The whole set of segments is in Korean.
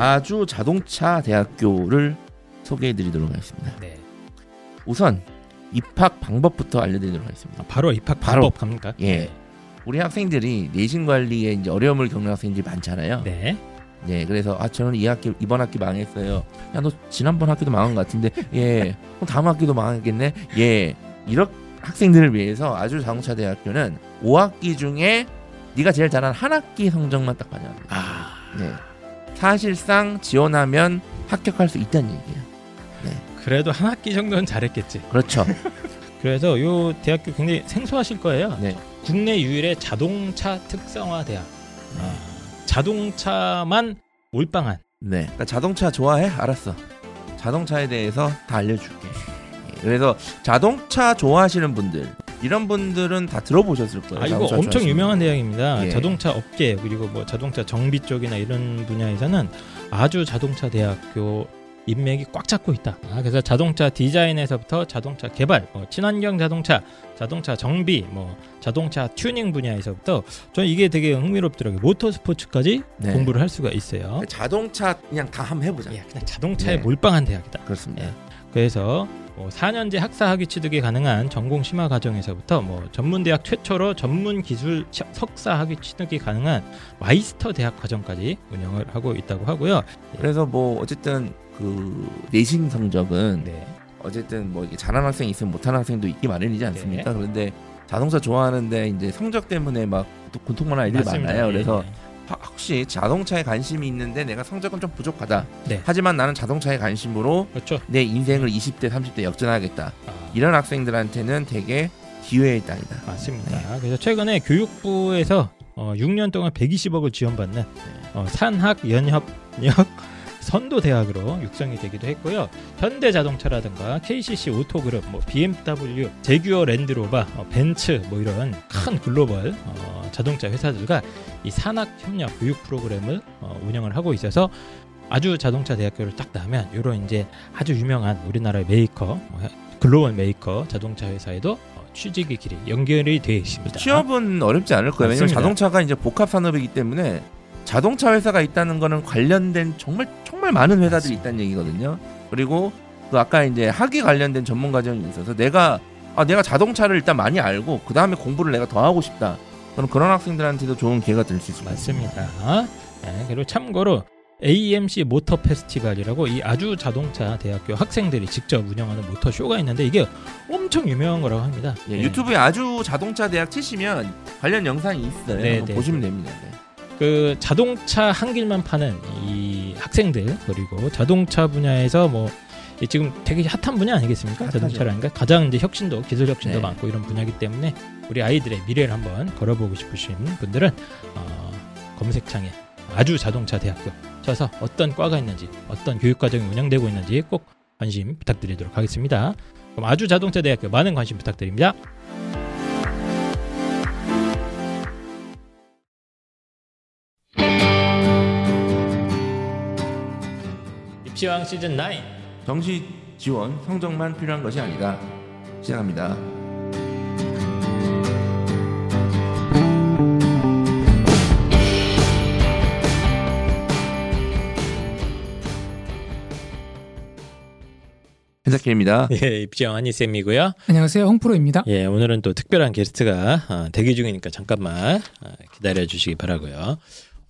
아주 자동차 대학교를 소개해 드리도록 하겠습니다. 네. 우선 입학 방법부터 알려드리도록 하겠습니다. 아, 바로 입학 바로. 방법 갑니까? 예. 우리 학생들이 내신 관리에 이제 어려움을 겪는 학생들이 많잖아요. 네. 네, 그래서 아 저는 이 학기 이번 학기 망했어요. 야 너 지난번 학기도 망한 것 같은데 예, 그럼 다음 학기도 망하겠네. 예, 이런 학생들을 위해서 아주 자동차 대학교는 5학기 중에 네가 제일 잘한 한 학기 성적만 딱 반영합니다. 아. 네, 사실상 지원하면 합격할 수 있다는 얘기예요. 그래도 한 학기 정도는 잘했겠지. 그렇죠. 그래서 요 대학교 굉장히 생소하실 거예요. 네, 국내 유일의 자동차 특성화 대학. 아, 자동차만 몰빵한. 네. 그러니까 자동차 좋아해? 알았어. 자동차에 대해서 다 알려줄게. 예, 그래서 자동차 좋아하시는 분들 이런 분들은 다 들어보셨을 거예요. 아 이거 엄청 좋아하시는 유명한 대학입니다. 예. 자동차 업계 그리고 뭐 자동차 정비 쪽이나 이런 분야에서는 아주 자동차 대학교 인맥이 꽉 잡고 있다. 아, 그래서 자동차 디자인에서부터 자동차 개발, 뭐 친환경 자동차, 자동차 정비, 뭐 자동차 튜닝 분야에서부터 저는 이게 되게 흥미롭더라고요. 모터 스포츠까지 네. 공부를 할 수가 있어요. 자동차 그냥 다 한번 해보자. 예, 그냥 자동차에 네. 몰빵한 대학이다. 그렇습니다. 예. 그래서 뭐 4년제 학사 학위 취득이 가능한 전공 심화 과정에서부터 뭐 전문 대학 최초로 전문 기술 시- 석사 학위 취득이 가능한 마이스터 대학 과정까지 운영을 하고 있다고 하고요. 그래서 뭐 어쨌든 그 내신 성적은 네. 어쨌든 뭐 잘하는 학생이 있으면 못하는 학생도 있기 마련이지 않습니까? 네. 그런데 자동차 좋아하는데 이제 성적 때문에 막 고통받는 아이들이 맞습니다. 많아요. 예, 그래서 예. 하- 혹시 자동차에 관심이 있는데 내가 성적은 좀 부족하다. 네. 하지만 나는 자동차에 관심으로 그렇죠. 내 인생을 20대, 30대 역전하겠다. 아, 이런 학생들한테는 되게 기회의 땅이다. 맞습니다. 네. 그래서 최근에 교육부에서 어, 6년 동안 120억을 지원받는 어, 산학 연협 역 선도 대학으로 육성이 되기도 했고요. 현대자동차라든가 KCC 오토그룹, 뭐 BMW, 제규어 랜드로버, 어, 벤츠 뭐 이런 큰 글로벌 어, 자동차 회사들과 이 산학 협력 교육 프로그램을 어, 운영을 하고 있어서 아주 자동차 대학교를 딱 나면 이런 이제 아주 유명한 우리나라의 메이커, 어, 글로벌 메이커 자동차 회사에도 어, 취직의 길이 연결이 되어 있습니다. 취업은 어렵지 않을 거예요. 맞습니다. 자동차가 이제 복합 산업이기 때문에 자동차 회사가 있다는 거는 관련된 정말 정말 많은 회사들이. 있다는 얘기거든요. 그리고 그 아까 이제 학위 관련된 전문 과정이 있어서 내가 아 내가 자동차를 일단 많이 알고 그 다음에 공부를 내가 더 하고 싶다. 저는 그런 학생들한테도 좋은 기회가 될 수 있습니다. 맞습니다. 네, 그리고 참고로 AMC 모터 페스티벌이라고 이 아주 자동차 대학교 학생들이 직접 운영하는 모터 쇼가 있는데 이게 엄청 유명한 거라고 합니다. 예, 네. 유튜브에 아주 자동차 대학 치시면 관련 영상이 있어요. 네, 네, 보시면 네. 됩니다. 네. 그 자동차 한 길만 파는 이 학생들 그리고 자동차 분야에서 뭐이 지금 되게 핫한 분야 아니겠습니까? 핫하죠. 자동차라는 게 가장 이제 혁신도 기술 혁신도 네. 많고 이런 분야이기 때문에 우리 아이들의 미래를 한번 걸어보고 싶으신 분들은 어, 검색창에 아주 자동차 대학교 쳐서 어떤 과가 있는지 어떤 교육 과정이 운영되고 있는지 꼭 관심 부탁드리도록 하겠습니다. 그럼 아주 자동차 대학교 많은 관심 부탁드립니다. 입시왕 시즌 9 정시 지원 성적만 필요한 것이 아니다. 시작합니다. hen사킬입니다. 예, 입시왕 한이쌤이고요. 안녕하세요. 홍프로입니다. 예, 오늘은 또 특별한 게스트가 아, 대기 중이니까 잠깐만 아, 기다려 주시기 바라고요.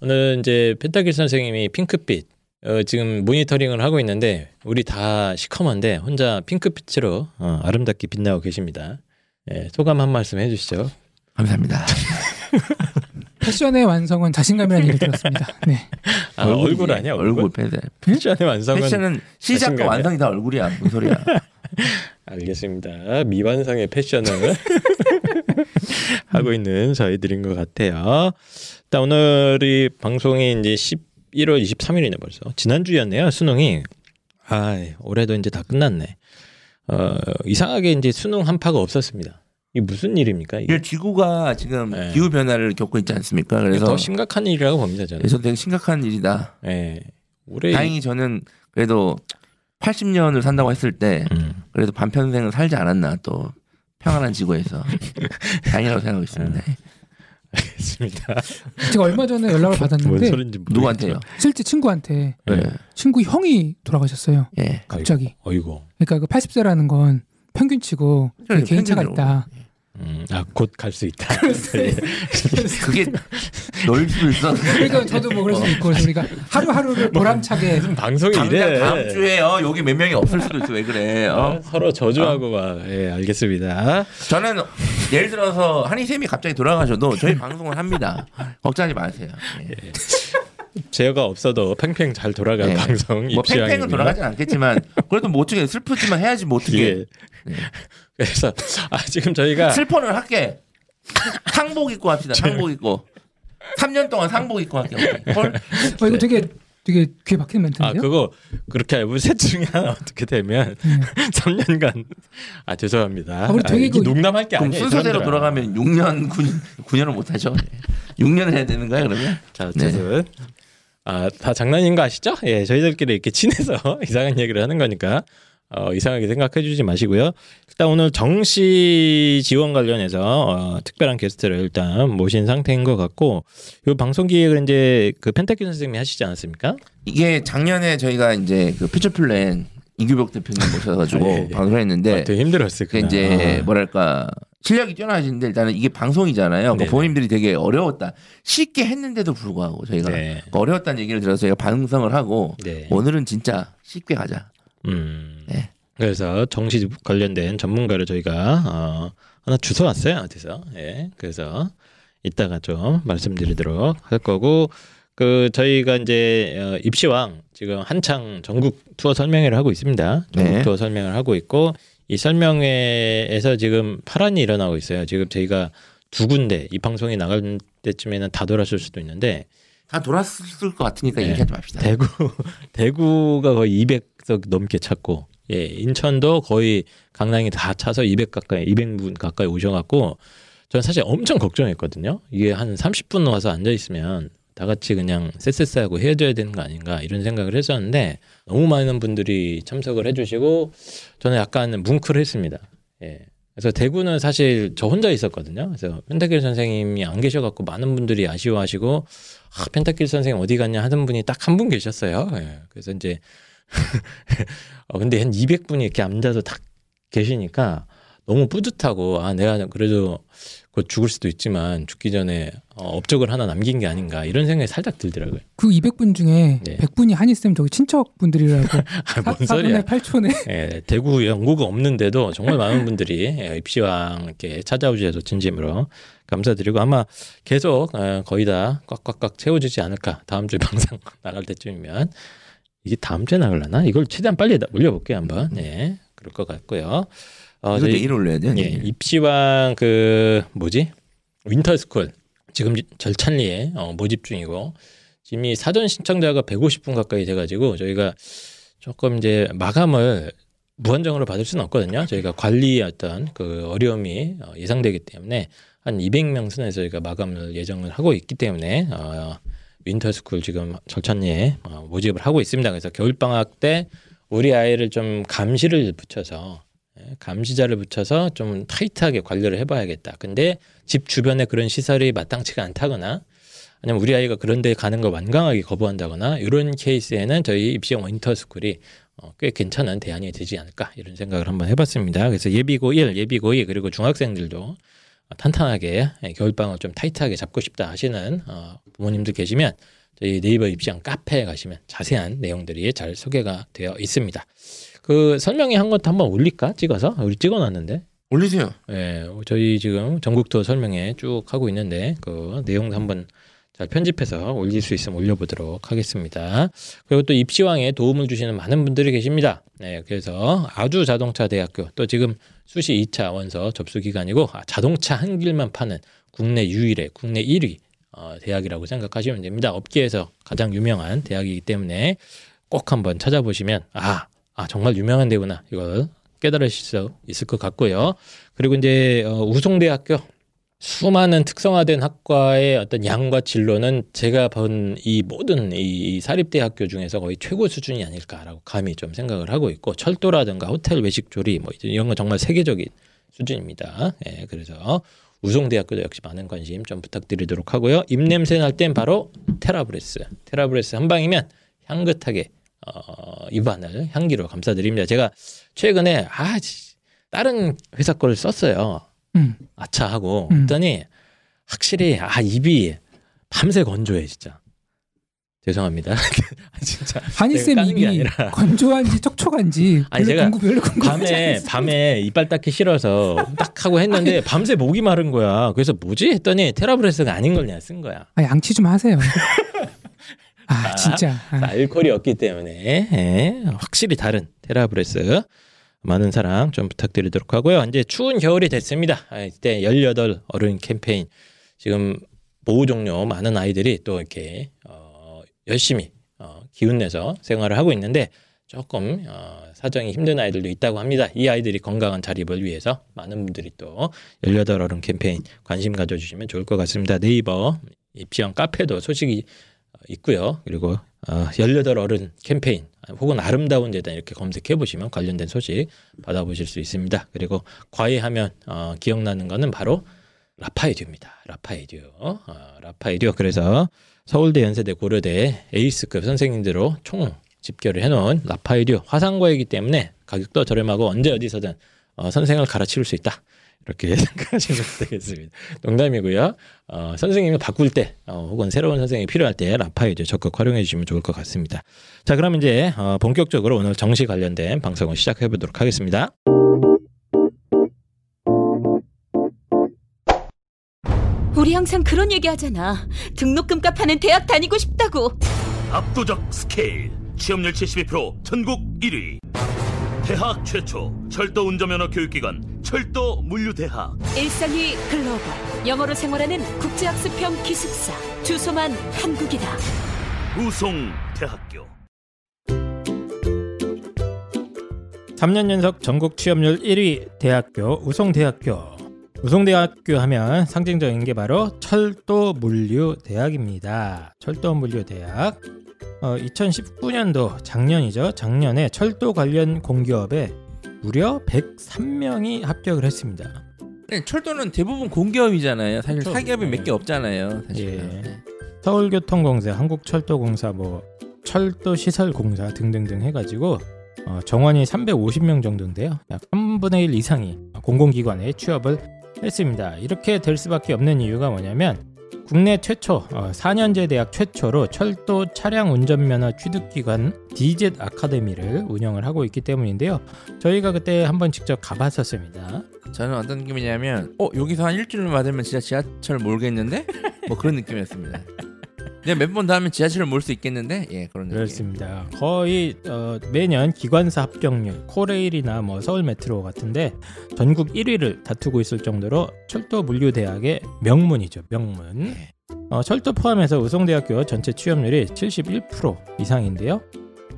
오늘 이제 펜타길 선생님이 핑크빛 어, 지금 모니터링을 하고 있는데 우리 다 시커먼데 혼자 핑크빛으로 어, 아름답게 빛나고 계십니다. 예, 소감 한 말씀 해주시죠. 감사합니다. 패션의 완성은 자신감이라는 얘기를 들었습니다. 네. 아, 얼굴 아니야 얼굴? 얼굴 패션. 패션의 완성은 패션은 시작과 자신감이야? 완성이 다 얼굴이야. 무슨 소리야? 알겠습니다. 미완성의 패션을 하고 있는 저희들인 것 같아요. 일단 오늘이 방송이 이제 11월 23일이네 벌써. 지난주였네요. 수능이. 아, 올해도 이제 다 끝났네. 어, 이상하게 이제 수능 한파가 없었습니다. 이게 무슨 일입니까? 이게 지구가 지금 네. 기후 변화를 겪고 있지 않습니까? 그래서 더 심각한 일이라고 봅니다, 저는. 그래서 되게 심각한 일이다. 예. 올해 다행히 저는 그래도 80년을 산다고 했을 때 음. 그래도 반평생은 살지 않았나 또 평안한 지구에서 다행이라고 생각하고 있습니다. 알겠습니다. 제가 얼마 전에 연락을 뭔 받았는데 누구한테요? 실제 친구한테 네. 친구 형이 돌아가셨어요. 예. 갑자기. 어이고. 그러니까 그 80세라는 건 평균치고 그 그래, 개인차가 평균으로. 있다. 음, 아 곧 갈 수 있다. 그게 널 수도 있어. 그러니까 저도 뭐 그럴 수도 있고 우리가 하루하루를 보람차게 무슨 방송이 이래. 다음 주에요. 여기 몇 명이 없을 수도 있어. 왜 그래? 어? 어? 서로 저주하고 막. 예, 알겠습니다. 저는 예를 들어서 한희 쌤이 갑자기 돌아가셔도 저희 방송을 합니다. 걱정하지 마세요. 예. 제가 없어도 팽팽 잘 돌아갈 네. 방송 뭐 팽팽은. 돌아가진 않겠지만 그래도 뭐 어떻게 슬프지만 해야지 뭐 어떻게 예. 그래서 아 지금 저희가 슬퍼는 할게. 상복 입고 합시다. 상복 입고. 3년 동안 상복 입고 할게요. 헐. 어, 이거 되게 되게 귀에 박히는 아 멘트인데요. 그거 그렇게 알고 셋 중에 하나 어떻게 되면 네. 3년간 아 죄송합니다. 아, 우리 되게 이게 그- 농담할 게 그럼 아니에요. 순서대로. 돌아가면 6년 9년, 9년을 못 하죠. 6년을 해야 되는 거야 그러면? 자 네. 어쨌든 이거 다 장난인 거 아시죠? 예 저희들끼리 이렇게 친해서 이상한 얘기를 하는 거니까 어, 이상하게 생각해 주지 마시고요. 일단 오늘 정시 지원 관련해서 어, 특별한 게스트를 일단 모신 상태인 것 같고 이 방송 기획을 이제 그 펜타키 선생님이 하시지 않았습니까? 이게 작년에 저희가 이제 그 퓨처 플랜 이규벽 대표님 모셔가지고 예, 예. 방송했는데 아, 되게 거야. 이제 뭐랄까 실력이 뛰어나신데 일단은 이게 방송이잖아요. 그 네네. 본인들이 되게 어려웠다. 쉽게 했는데도 불구하고 저희가 네. 어려웠다는 얘기를 들어서 저희가 반성을 하고 네. 오늘은 진짜 쉽게 가자. 음. 네. 그래서 정시 관련된 전문가를 저희가 어, 하나 주워왔어요 어디서. 예. 그래서 이따가 좀 말씀드리도록 할 거고 그 저희가 이제 어, 입시왕 지금 한창 전국 투어 설명회를 하고 있습니다. 전국 네. 투어 설명을 하고 있고 이 설명회에서 지금 파란이 일어나고 있어요. 지금 저희가 두 군데 이 방송이 나갈 때쯤에는 다 돌았을 수도 있는데 다 돌았을 것 같으니까 네. 얘기하지 맙시다. 대구 대구가 거의 200석 넘게 찼고 예 인천도 거의 강남이 다 차서 200 가까이 200분 가까이 오셔갖고 저는 사실 엄청 걱정했거든요. 이게 한 30분 와서 앉아 있으면 다 같이 그냥 쎄쎄쎄하고 헤어져야 되는 거 아닌가 이런 생각을 했었는데 너무 많은 분들이 참석을 해주시고 저는 약간 뭉클했습니다. 예. 그래서 대구는 사실 저 혼자 있었거든요. 그래서 펜타길 선생님이 안 계셔갖고 많은 분들이 아쉬워하시고 아, 펜타길 선생님 어디 갔냐 하는 분이 딱 한 분 계셨어요. 예. 그래서 이제 어, 근데 한 200분이 이렇게 앉아서 딱 계시니까 너무 뿌듯하고 아 내가 그래도 곧 죽을 수도 있지만 죽기 전에 어, 업적을 하나 남긴 게 아닌가 이런 생각이 살짝 들더라고요. 그 200분 중에 네. 100분이 한이 쌤 저기 친척 분들이라고 아, 뭔 소리야? 4분의 8초네. 예, 대구 연고가 없는데도 정말 많은 분들이 예, 입시왕 이렇게 찾아오셔서 진심으로 감사드리고 아마 계속 어, 거의 다 꽉꽉꽉 채워지지 않을까 다음 주 방송 나갈 때쯤이면 이게 다음 주에 나갈라나 이걸 최대한 빨리 나- 올려볼게요 한번 네 그럴 것 같고요 어, 이거 내일 올려야 돼요. 예, 내일. 입시왕 그 뭐지 winter school 지금 절찬리에 어, 모집 중이고 지금 이 사전 신청자가 150분 가까이 돼가지고 저희가 조금 이제 마감을 무한정으로 받을 수는 없거든요. 저희가 관리의 어떤 그 어려움이 어, 예상되기 때문에 한 200명 선에서 저희가 마감을 예정을 하고 있기 때문에 어, winter school 지금 절찬리에 어, 모집을 하고 있습니다. 그래서 겨울 방학 때 우리 아이를 좀 감시를 붙여서 예, 감시자를 붙여서 좀 타이트하게 관리를 해봐야겠다. 근데 집 주변에 그런 시설이 마땅치가 않다거나 아니면 우리 아이가 그런 데 가는 걸 완강하게 거부한다거나 이런 케이스에는 저희 입시형 winter school이 어, 꽤 괜찮은 대안이 되지 않을까 이런 생각을 한번 해봤습니다. 그래서 예비고 1, 예비고 2 그리고 중학생들도 탄탄하게 예, 겨울방학을 좀 타이트하게 잡고 싶다 하시는 어, 부모님들 계시면 저희 네이버 입시형 카페에 가시면 자세한 내용들이 잘 소개가 되어 있습니다. 그 설명회 한 것도 한번 올릴까 찍어서 우리 찍어놨는데 올리세요. 예, 저희 지금 전국 투어 설명회 쭉 하고 있는데 그 내용도 한번 잘 편집해서 올릴 수 있으면 올려보도록 하겠습니다. 그리고 또 입시왕에 도움을 주시는 많은 분들이 계십니다. 네, 그래서 아주 자동차 대학교 또 지금 수시 2차 원서 접수 기간이고 아, 자동차 한 길만 파는 국내 유일의 국내 1위 어, 대학이라고 생각하시면 됩니다. 업계에서 가장 유명한 대학이기 때문에 꼭 한번 찾아보시면 아, 아 정말 유명한 데구나 이걸 깨달으실 수 있을 것 같고요. 그리고 이제 어, 우송대학교 수많은 특성화된 학과의 어떤 양과 진로는 제가 본 이 모든 이 사립대 학교 중에서 거의 최고 수준이 아닐까라고 감히 좀 생각을 하고 있고 철도라든가 호텔 외식 조리 뭐 이런 건 정말 세계적인 수준입니다. 예, 그래서 우송대학교도 역시 많은 관심 좀 부탁드리도록 하고요. 입냄새 날 땐 바로 테라브레스. 테라브레스 한 방이면 향긋하게 어, 입안을 향기로 감싸드립니다. 제가 최근에 아 지- 다른 회사 거를 썼어요. 음. 아차 하고 음. 그랬더니 확실히 아 입이 밤새 건조해 진짜. 죄송합니다. 아, 진짜 한이쌤 입이 아니라. 건조한지 촉촉한지 아니, 제가 밤에. 밤에 이빨 닦기 싫어서 딱 하고 했는데 밤새 목이 마른 거야. 그래서 뭐지 했더니 테라브레스가 아닌 걸 내가 쓴 거야. 아, 양치 좀 하세요. 아 진짜. 아, 알코올이 없기 때문에 예, 확실히 다른 테라브레스 많은 사랑 좀 부탁드리도록 하고요. 이제 추운 겨울이 됐습니다. 아, 이때 18 어른 캠페인 지금 보호 종료 많은 아이들이 또 이렇게 어, 열심히 어, 기운 내서 생활을 하고 있는데 조금 어, 사정이 힘든 아이들도 있다고 합니다. 이 아이들이 건강한 자립을 위해서 많은 분들이 또 18 어른 캠페인 관심 가져주시면 좋을 것 같습니다. 네이버 입시형 카페도 소식이 어, 있고요. 그리고 어, 18 어른 캠페인 혹은 아름다운 재단 이렇게 검색해 보시면 관련된 소식 받아보실 수 있습니다. 그리고 과외하면 어, 기억나는 거는 바로 라파에듀입니다. 라파에듀. 어, 라파에듀. 그래서 서울대, 연세대, 고려대 에이스급 선생님들로 총 집결을 해놓은 라파에듀 화상과이기 때문에 가격도 저렴하고 언제 어디서든 어, 선생을 가르칠 수 있다. 이렇게 생각하시면 되겠습니다. 농담이고요. 어, 선생님을 바꿀 때 어, 혹은 새로운 선생님이 필요할 때 라파에듀 적극 활용해 주시면 좋을 것 같습니다. 자, 그럼 이제 어, 본격적으로 오늘 정시 관련된 방송을 시작해 보도록 하겠습니다. 우리 항상 그런 얘기 하잖아. 등록금 값 하는 대학 다니고 싶다고. 압도적 스케일 취업률 72% 전국 1위 대학 최초 철도 운전면허 교육기관 철도 물류대학 일상이 글로벌. 영어로 생활하는 국제학습형 기숙사. 주소만 한국이다. 우송대학교 3년 연속 전국 취업률 1위 대학교 우송대학교. 우송대학교 하면 상징적인 게 바로 철도 물류 대학입니다. 철도 물류 대학. 어, 2019년도 작년이죠. 작년에 철도 관련 공기업에 무려 103명이 합격을 했습니다. 네, 철도는 대부분 공기업이잖아요. 사실 그렇죠. 사기업이 네. 몇개 없잖아요. 사실. 예. 네. 서울교통공사, 한국철도공사, 뭐 철도시설공사 등등등 해가지고 어, 정원이 350명 정도인데요. 약 3분의 1 이상이 공공기관에 취업을 했습니다. 이렇게 될 수밖에 없는 이유가 뭐냐면 국내 최초 어, 4년제 대학 최초로 철도 차량 운전면허 취득기관 DZ 아카데미를 운영을 하고 있기 때문인데요. 저희가 그때 한번 직접 가봤었습니다. 저는 어떤 느낌이냐면, 어 여기서 한 일주일만 받으면 진짜 지하철 몰겠는데? 뭐 그런 느낌이었습니다. 내가 몇번 더 하면 지하철을 몰 수 있겠는데? 예 그런 느낌. 그렇습니다. 거의 어, 매년 기관사 합격률, 코레일이나 뭐 서울 메트로 같은데 전국 1위를 다투고 있을 정도로 철도 물류 대학의 명문이죠. 명문. 네. 어, 철도 포함해서 우송대학교 전체 취업률이 71% 이상인데요.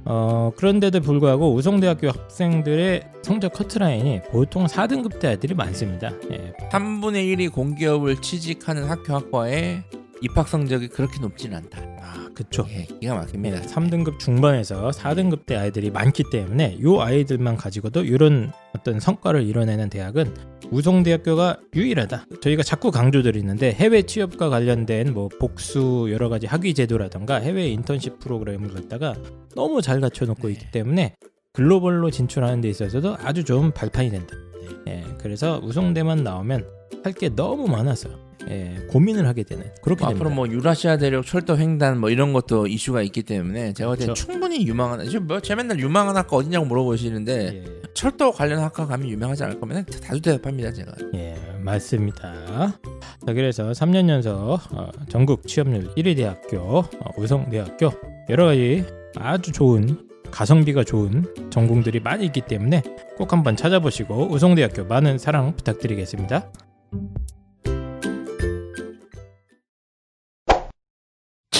어, 그런데도 불구하고 우송대학교 학생들의 성적 커트라인이 보통 4등급대 아이들이 많습니다. 예, 3분의 1이 공기업을 취직하는 학교 학과에 입학 성적이 그렇게 높진 않다. 아, 그쵸. 예, 기가 막힙니다. 3등급 중반에서 4등급 대 아이들이 많기 때문에 이 아이들만 가지고도 이런 어떤 성과를 이뤄내는 대학은 우송대학교가 유일하다. 저희가 자꾸 강조드리는데 해외 취업과 관련된 뭐 복수 여러 가지 학위 제도라던가 해외 인턴십 프로그램을 갖다가 너무 잘 갖춰놓고 있기 때문에 글로벌로 진출하는 데 있어서도 아주 좋은 발판이 된다. 예, 그래서 우송대만 나오면 할 게 너무 많아서 예, 고민을 하게 되는 그렇게 앞으로 됩니다. 뭐 유라시아 대륙 철도 횡단 뭐 이런 것도 이슈가 있기 때문에 제가 볼 때는 그렇죠. 충분히 유망한 지금 뭐제 맨날 유망한 학과 어디냐고 물어보시는데 예. 철도 관련 학과 가면 유명하지 않을 거면 다주 대답합니다 제가. 예, 맞습니다. 자, 그래서 3년 연속 어, 전국 취업률 1위 대학교 어, 우성대학교 여러 가지 아주 좋은 가성비가 좋은 전공들이 많이 있기 때문에 꼭 한번 찾아보시고 우성대학교 많은 사랑 부탁드리겠습니다.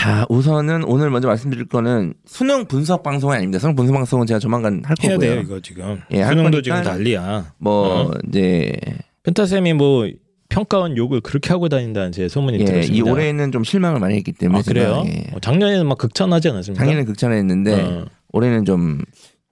자 우선은 오늘 먼저 말씀드릴 거는 수능 분석 방송이 아닙니다. 수능 분석 방송은 제가 조만간 할 해야 거고요. 돼요 이거 지금 예, 할 수능도 지금 난리야. 뭐 어. 이제 펜타 쌤이 뭐 평가원 욕을 그렇게 하고 다닌다는 제 소문이 예, 들었습니다. 이 올해는 좀 실망을 많이 했기 때문에 아, 그래요? 제가, 예. 어, 작년에는 막 극찬하지 않았습니까? 작년에 극찬했는데 어, 올해는 좀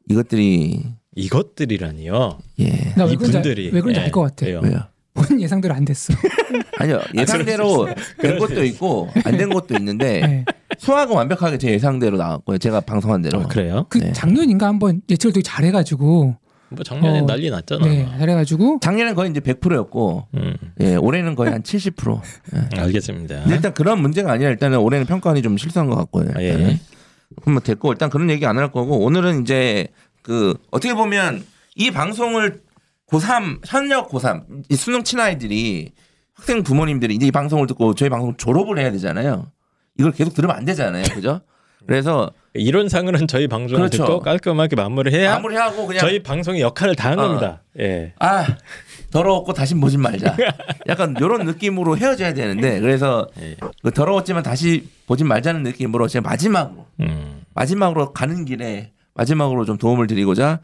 이것들이 이것들이라니요. 예 나왜 그런지, 이분들이 알- 왜 그런지 예, 알것 같아. 왜요? 왜요? 본인 예상대로 안 됐어. 아니요 예상대로 된 것도 있고 안 된 것도 있는데 네. 수학은 완벽하게 제 예상대로 나왔고요. 제가 방송한 대로. 아, 그래요? 그 네. 작년인가 한번 예측을 되게 잘해가지고 뭐 작년에 어, 난리 났잖아. 네 잘해가지고 작년엔 거의 이제 100%였고 음, 예, 올해는 거의 한 70%. 알겠습니다. 근데 일단 그런 문제가 아니라 일단은 올해는 평가원이 좀 실수한 것 같고요. 아. 예. 그럼 뭐 됐고 일단 그런 얘기 안 할 거고 오늘은 이제 그 어떻게 보면 이 방송을 고3 현역 고3 이 수능 친 아이들이 학생 부모님들이 이제 이 방송을 듣고 저희 방송 졸업을 해야 되잖아요. 이걸 계속 들으면 안 되잖아요. 그죠? 그래서 이론상으로는 저희 방송을 그렇죠. 듣고 깔끔하게 마무리해야 마무리하고 그냥 저희 방송의 역할을 다한 어. 겁니다. 예. 아 더러웠고 다시 보진 말자. 약간 이런 느낌으로 헤어져야 되는데 그래서 예. 그 더러웠지만 다시 보진 말자는 느낌으로 제가 마지막으로 음. 마지막으로 가는 길에 마지막으로 좀 도움을 드리고자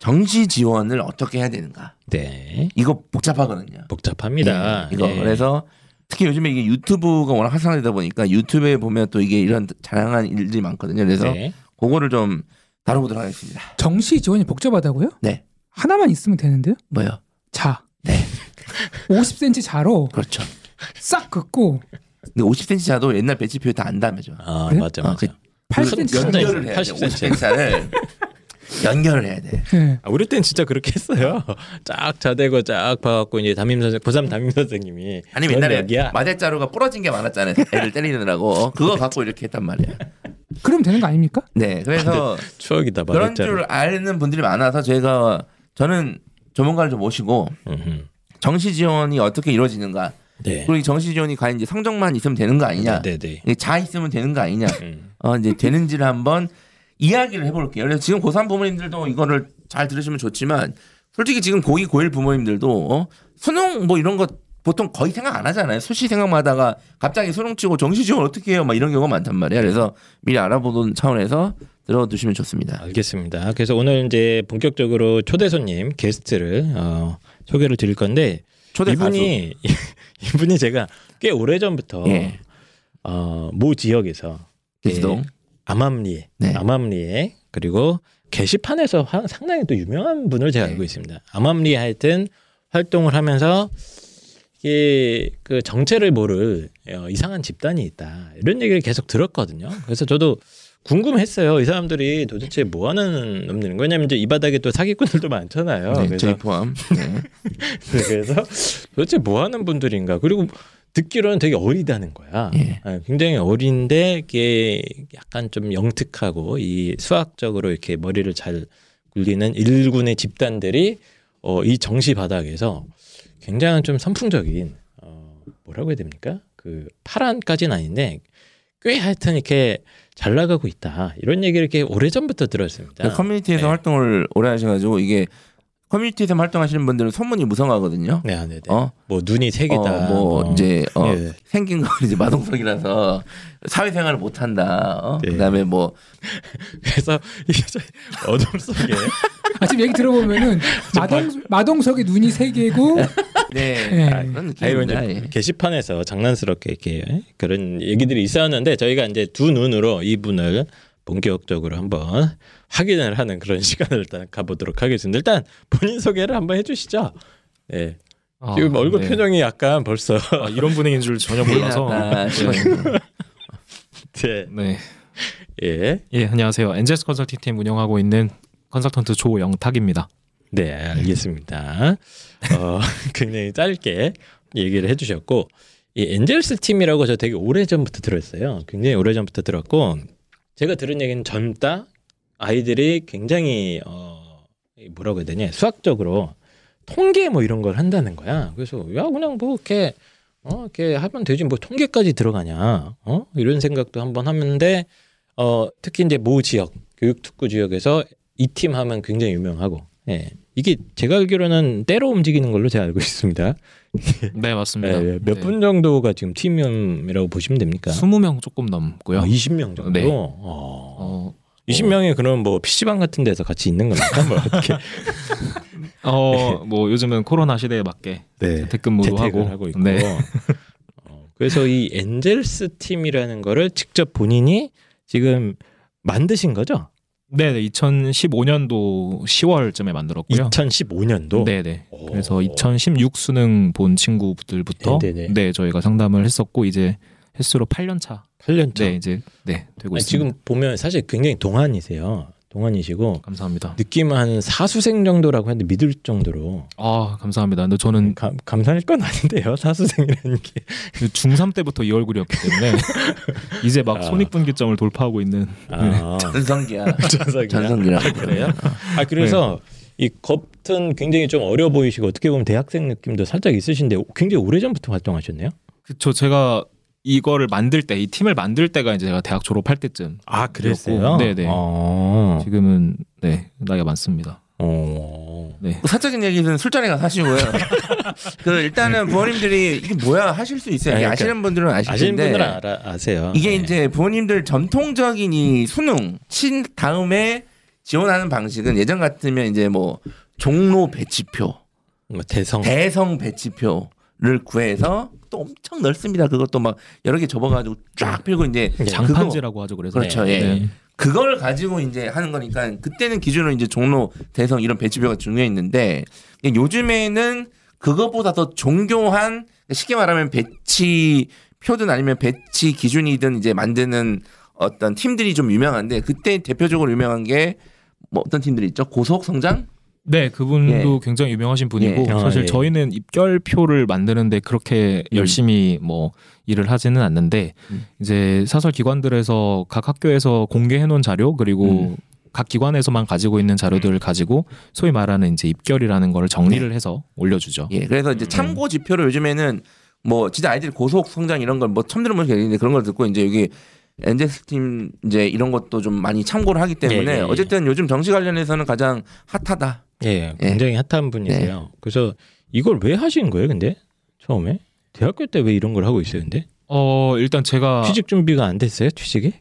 정시 지원을 어떻게 해야 되는가 네. 이거 복잡하거든요. 복잡합니다. 예, 이거 예. 그래서 특히 요즘에 이게 유튜브가 워낙 활성화되다 보니까 유튜브에 보면 또 이게 이런 다양한 일들이 많거든요. 그래서 네. 그거를 좀 다뤄보도록 하겠습니다. 정시 지원이 복잡하다고요? 네. 하나만 있으면 되는데요? 뭐요? 자. 네. 50cm 자로 그렇죠. 싹 긋고 근데 50cm 자도 옛날 배치표에 다 안다며죠. 아 그래요? 맞아 아, 맞아. 그 8cm 자로 연결- 연결을 해야 돼. 80cm. 50cm를 연결을 해야 돼. 네. 아, 우리 때는 진짜 그렇게 했어요. 쫙 자대고 쫙 봐갖고 이제 담임 선생 고3 담임 선생님이 아니면 넌 옛날에. 마대자루가 부러진 게 많았잖아요. 애를 때리느라고 그거 갖고 이렇게 했단 말이야. 그럼 되는 거 아닙니까? 네, 그래서 추억이다 그런. 줄 아는 분들이 많아서 제가 저는 전문가를 좀 모시고 음흠. 정시 지원이 어떻게 이루어지는가 네. 그리고 이 정시 지원이 과연 이제 성적만 있으면 되는 거 아니냐 네, 네. 이게 자 있으면 되는 거 아니냐 음. 어 이제 되는지를 한번 이야기를 해볼게요. 그래서 지금 고3 부모님들도 이거를 잘 들으시면 좋지만 솔직히 지금 고2 고1 부모님들도 어? 수능 뭐 이런 거 보통 거의 생각 안 하잖아요. 수시 생각마다가 갑자기 수능 치고 정시 지원 어떻게 해요? 막 이런 경우가 많단 말이야. 그래서 미리 알아보는 차원에서 들어두시면 좋습니다. 알겠습니다. 그래서 오늘 이제 본격적으로 초대 손님 게스트를 어, 소개를 드릴 건데 초대 이분이 이분이 제가 꽤 오래 전부터 예. 어, 모 지역에서 대지동 암암리에 네. 암암리에 그리고 게시판에서 하- 상당히 또 유명한 분을 제가 네. 알고 있습니다. 암암리에 하여튼 활동을 하면서 이게 그 정체를 모를 어, 이상한 집단이 있다 이런 얘기를 계속 들었거든요. 그래서 저도 궁금했어요. 이 사람들이 도대체 뭐 하는 놈들인 거냐? 왜냐면 이제 이 바닥에 또 사기꾼들도 많잖아요. 네, 그래서 포함. 네. 그래서 도대체 뭐 하는 분들인가? 그리고 듣기로는 되게 어리다는 거야. 예. 아, 굉장히 어린데 이게 약간 좀 영특하고 이 수학적으로 이렇게 머리를 잘 굴리는 일군의 집단들이 어, 이 정시 바닥에서 굉장히 좀 선풍적인 어, 뭐라고 해야 됩니까? 그 파란까지는 아닌데 꽤 하여튼 이렇게 잘 나가고 있다 이런 얘기를 이렇게 오래 전부터 들었습니다. 커뮤니티에서 네. 활동을 오래 하셔가지고 이게 커뮤니티에서 활동하시는 분들은 소문이 무성하거든요. 네, 네, 네. 어, 뭐 눈이 세 개다. 어, 뭐 어. 이제 어, 예. 생긴 건 이제 마동석이라서 사회생활을 못 한다. 어? 네. 그다음에 뭐 그래서 어둠 속에 아, 지금 얘기 들어보면은 마동 마동석의 눈이 세 개고 네, 예. 그런 아이고 이제 느낌입니다. 예. 게시판에서 장난스럽게 이렇게 그런 얘기들이 있었는데 저희가 이제 두 눈으로 이분을 본격적으로 한번 확인을 하는 그런 시간을 일단 가보도록 하겠습니다. 일단 본인 소개를 한번 해주시죠. 예. 아, 지금 얼굴 네. 표정이 약간 벌써 아, 이런 분위기인 줄 전혀 몰라서. 아까 네. 싶었는데. 네. 네. 예. 예, 안녕하세요. 엔젤스 컨설팅 팀 운영하고 있는 컨설턴트 조영탁입니다. 네, 알겠습니다. 어, 굉장히 짧게 얘기를 해주셨고, 이 엔젤스 팀이라고 저 되게 오래 전부터 들었어요. 굉장히 오래 전부터 들었고, 제가 들은 얘기는 젊다 아이들이 굉장히 어이 뭐라고 해야 되냐 수학적으로 통계 뭐 이런 걸 한다는 거야. 그래서 야 그냥 뭐 이렇게 어 이렇게 하면 되지 뭐 통계까지 들어가냐 어 이런 생각도 한번 하는데 어 특히 이제 모 지역 교육 특구 지역에서 이 팀 하면 굉장히 유명하고 예 이게 제가 알기로는 때로 움직이는 걸로 제가 알고 있습니다. 네, 맞습니다. 예, 몇분 정도가 지금 팀이라고 보시면 됩니까? 20명 조금 넘고요. 아, 20명 정도. 네. 어. 어, 20명이 그럼 뭐 PC방 같은 데서 같이 있는 겁니까? 뭐 어떻게 어, 뭐 요즘은 코로나 시대에 맞게 네. 재택근무도 하고, 하고 있고. 네. 어, 그래서 이 엔젤스 팀이라는 거를 직접 본인이 지금 만드신 거죠? 네, 네 2015년도 10월쯤에 만들었고요. 2015년도. 네, 네. 오. 그래서 2016 수능 본 친구들부터 네, 네, 네. 네, 저희가 상담을 했었고 이제 횟수로 8년 차. 8년 차. 네, 이제 네, 되고 아니, 있습니다. 지금 보면 사실 굉장히 동안이세요. 동안이시고 감사합니다. 느낌은 한 사수생 정도라고 했는데 믿을 정도로 아, 감사합니다. 근데 저는 감, 감사할 건 아닌데요. 사수생이라는 게. 중3 때부터 이 얼굴이었기 때문에 이제 막 아. 손익분기점을 돌파하고 있는 아, 전성기야. 전성기야. 전성기라. 그래요? 아 그래서 이 겉은 굉장히 좀 어려 보이시고 어떻게 보면 대학생 느낌도 살짝 있으신데 굉장히 오래 전부터 활동하셨네요. 그쵸 제가 이거를 만들 때 이 팀을 만들 때가 이제 제가 대학 졸업할 때쯤 아 그랬어요? 네네. 어. 지금은 네 나이가 많습니다. 어. 네. 그 사적인 얘기는 술자리 가서 하시고요. 그 일단은 부모님들이 이게 뭐야 하실 수 있어요. 아니, 그러니까 아시는 분들은 아실 아시는 분들은 알아, 아세요. 이게 네. 이제 부모님들 전통적인 이 수능 친 다음에 지원하는 방식은 예전 같으면 이제 뭐 종로 배치표, 뭐 대성 대성 배치표 를 구해서 또 엄청 넓습니다. 그것도 막 여러 개 접어가지고 쫙 펴고 이제 네. 장판지라고 하죠. 그래서 그렇죠. 예. 네. 그걸 가지고 이제 하는 거니까 그때는 기준으로 이제 종로, 대성 이런 배치표가 중요했는데 요즘에는 그것보다 더 정교한 쉽게 말하면 배치 표든 아니면 배치 기준이든 이제 만드는 어떤 팀들이 좀 유명한데 그때 대표적으로 유명한 게 뭐 어떤 팀들이 있죠? 고속 성장? 네, 그분도 굉장히 유명하신 분이고 예. 아, 사실 예. 저희는 입결표를 만드는데 그렇게 음. 열심히 뭐 일을 하지는 않는데 음. 이제 사설 기관들에서 각 학교에서 공개해 놓은 자료 그리고 음. 각 기관에서만 가지고 있는 자료들을 가지고 소위 말하는 이제 입결이라는 걸 정리를 네. 해서 올려주죠. 예. 그래서 이제 참고 지표로 요즘에는 뭐 진짜 아이들이 고속 성장 이런 걸 뭐 처음 들으면 모르겠는데 그런 걸 듣고 이제 여기 엔젤스 팀 이제 이런 것도 좀 많이 참고를 하기 때문에 예, 예, 예. 어쨌든 요즘 정시 관련해서는 가장 핫하다. 예, 굉장히 핫한 분이세요. 그래서 이걸 왜 하신 거예요, 근데 처음에 대학교 때 왜 이런 걸 하고 있어요, 근데 어 일단 제가 취직 준비가 안 됐어요, 취직이?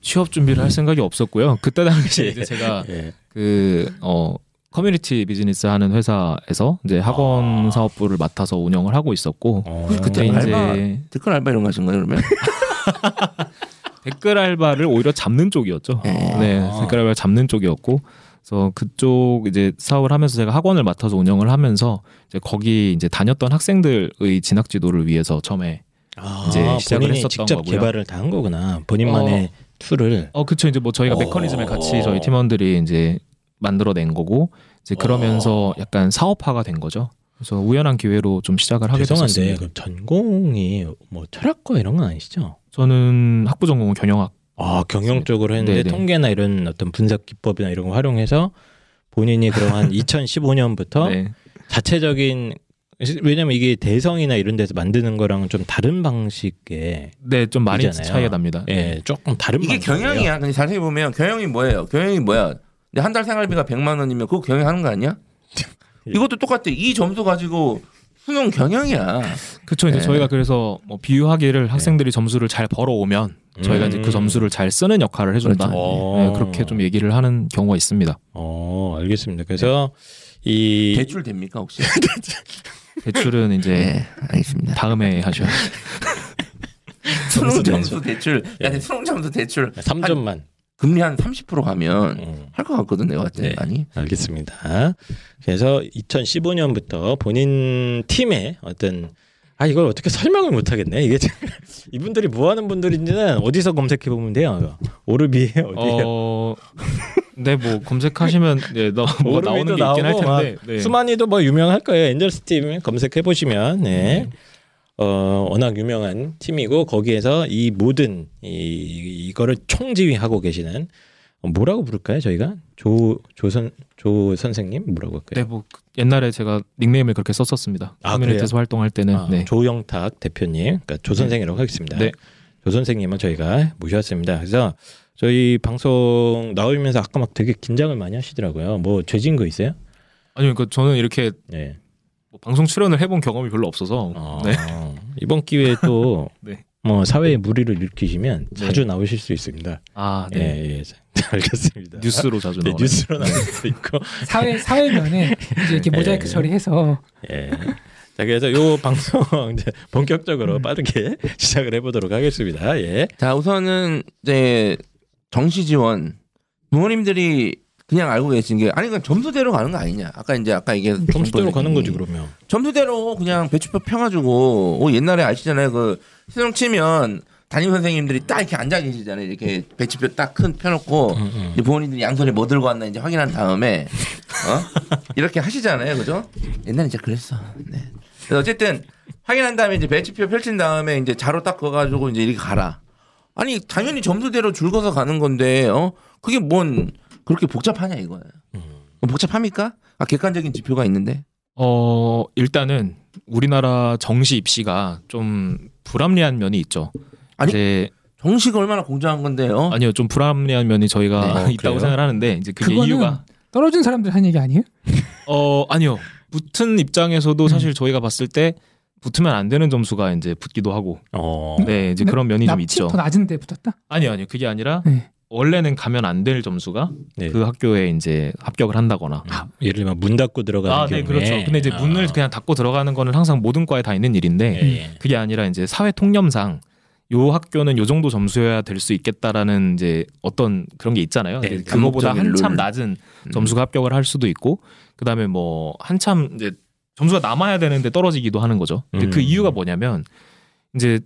취업 준비를 할 생각이 없었고요. 그때 당시에 이제 제가 예. 그어 커뮤니티 비즈니스 하는 회사에서 이제 학원 아. 사업부를 맡아서 운영을 하고 있었고 어, 그때 근데 알바 이제 댓글 알바 이런 거 하신 거예요 그러면? 댓글 알바를 오히려 잡는 쪽이었죠. 예. 네, 아. 댓글 알바를 잡는 쪽이었고 그래서 그쪽 이제 사업을 하면서 제가 학원을 맡아서 운영을 하면서 이제 거기 이제 다녔던 학생들의 진학 지도를 위해서 처음에 아, 이제 시작을 했었던 직접 거고요. 개발을 다 한 거구나. 본인만의 tool을. 어 그쵸 이제 뭐 저희가 어. 메커니즘을 같이 저희 팀원들이 이제 만들어낸 거고 이제 그러면서 어. 약간 사업화가 된 거죠. 그래서 우연한 기회로 좀 시작을 하게 죄송한데 됐었습니다. 그럼 전공이 뭐 철학과 이런 건 아니시죠? 저는 학부 전공은 경영학. 아 경영 쪽으로 했는데 네네. 통계나 이런 어떤 분석 기법이나 이런 거 활용해서 본인이 그러한 2015년부터 네. 자체적인 왜냐면 이게 대성이나 이런 데서 만드는 거랑은 좀 다른 방식의 네, 좀 많이. 차이가 납니다. 예 조금 다른 이게 방식이에요. 경영이야. 근데 자세히 보면 경영이 뭐예요? 경영이 뭐야? 근데 한 달 생활비가 100만 원이면 그거 경영하는 거 아니야? 예. 이것도 똑같아. 이 점수 가지고 수능 경영이야. 그렇죠. 이제 네. 저희가 그래서 뭐 비유하기를 학생들이 점수를 잘 벌어오면 저희가 이제 음. 그 점수를 잘 쓰는 역할을 해준다. 그렇죠. 어. 네, 그렇게 좀 얘기를 하는 경우가 있습니다. 어 알겠습니다. 그래서 이 대출 됩니까 혹시? 대출은 이제 네, 알겠습니다. 다음에 하셔야. 수능 점수 대출. 예. 야, 근데 수능 점수 대출 3점만 금리 한 30% 가면 음. 할것 같거든 내가 봤을 때 네. 많이. 알겠습니다. 그래서 2015년부터 본인 팀의 어떤 아 이걸 어떻게 설명을 못 하겠네. 이게 이분들이 뭐 하는 분들인지는 어디서 검색해 보면 돼요. 오르비에 어디에 어, 네, 뭐 검색하시면 네, 너, 뭐 오르비도 나오는 게 있긴 할 텐데. 네. 수만이도 뭐 유명할 거예요. 엔젤스 팀 검색해 보시면 네. 어, 워낙 유명한 팀이고 거기에서 이 모든 이 이거를 총지휘하고 계시는 어, 뭐라고 부를까요? 저희가 조 조선 조 선생님 뭐라고 할까요? 네, 뭐 옛날에 제가 닉네임을 그렇게 썼었습니다. 아, 커뮤니티에서 활동할 때는 아, 네. 조영탁 대표님, 그러니까 조 선생이라고 하겠습니다. 네. 조 선생님은 저희가 모셨습니다. 그래서 저희 방송 나오면서 아까 막 되게 긴장을 많이 하시더라고요. 뭐 죄진 거 있어요? 아니 그러니까 저는 이렇게 네. 뭐 방송 출연을 해본 경험이 별로 없어서 어, 네. 이번 기회에 또 네. 뭐 사회에 무리를 일으키시면 네. 자주 나오실 수 있습니다. 아, 네, 네. 예, 알겠습니다. 뉴스로 자주 네, 나오는 뉴스로 나올 수도 있고. 사회 사회면에 이제 이렇게 모자이크 예. 처리해서 예. 자, 그래서 요 방송 이제 본격적으로 빠르게 시작을 해보도록 하겠습니다. 예. 자 우선은 이제 정시 지원 부모님들이 그냥 알고 계신 게 아니 그냥 점수대로 가는 거 아니냐. 아까 이제 아까 이게 점수대로 가는 거지 그러면. 점수대로 그냥 배추표 펴가지고 어, 옛날에 아시잖아요. 그 수능 치면 담임 선생님들이 딱 이렇게 앉아 계시잖아요. 이렇게 배추표 딱 큰 펴놓고 음, 음. 이제 부모님들이 양손에 뭐 들고 왔나 이제 확인한 다음에 어? 이렇게 하시잖아요, 그죠? 옛날에 이제 그랬어. 네. 그래서 어쨌든 확인한 다음에 이제 배치표 펼친 다음에 이제 자로 딱 그어가지고 이제 이렇게 가라. 아니 당연히 점수대로 줄 거서 가는 건데 어 그게 뭔 그렇게 복잡하냐 이거예요. 음. 복잡합니까? 아 객관적인 지표가 있는데. 어 일단은 우리나라 정시 입시가 좀 불합리한 면이 있죠. 아니, 이제 정시가 얼마나 공정한 건데요. 아니요 좀 불합리한 면이 저희가 네, 어, 있다고 그래요? 생각을 하는데 이제 그게 그거는 이유가 떨어진 사람들 한 얘기 아니에요? 어 아니요 붙은 입장에서도 음. 사실 저희가 봤을 때 붙으면 안 되는 점수가 이제 붙기도 하고 어. 네 이제 네, 그런 면이 좀 있죠. 더 낮은데 붙었다? 아니요 아니요 그게 아니라 네. 원래는 가면 안 될 점수가 네. 그 학교에 이제 합격을 한다거나 아, 예를 들면 문 닫고 들어가는 아, 네, 경우에. 그렇죠. 근데 이제 아. 문을 그냥 닫고 들어가는 거는 항상 모든 과에 다 있는 일인데 예, 예. 그게 아니라 이제 사회 통념상 요 학교는 요 정도 점수여야 될 수 있겠다라는 이제 어떤 그런 게 있잖아요. 네, 이제 그거보다 한참 룰. 낮은 음. 점수가 합격을 할 수도 있고 그다음에 뭐 한참 이제 점수가 남아야 되는데 떨어지기도 하는 거죠. 근데 그 음. 이유가 뭐냐면 이제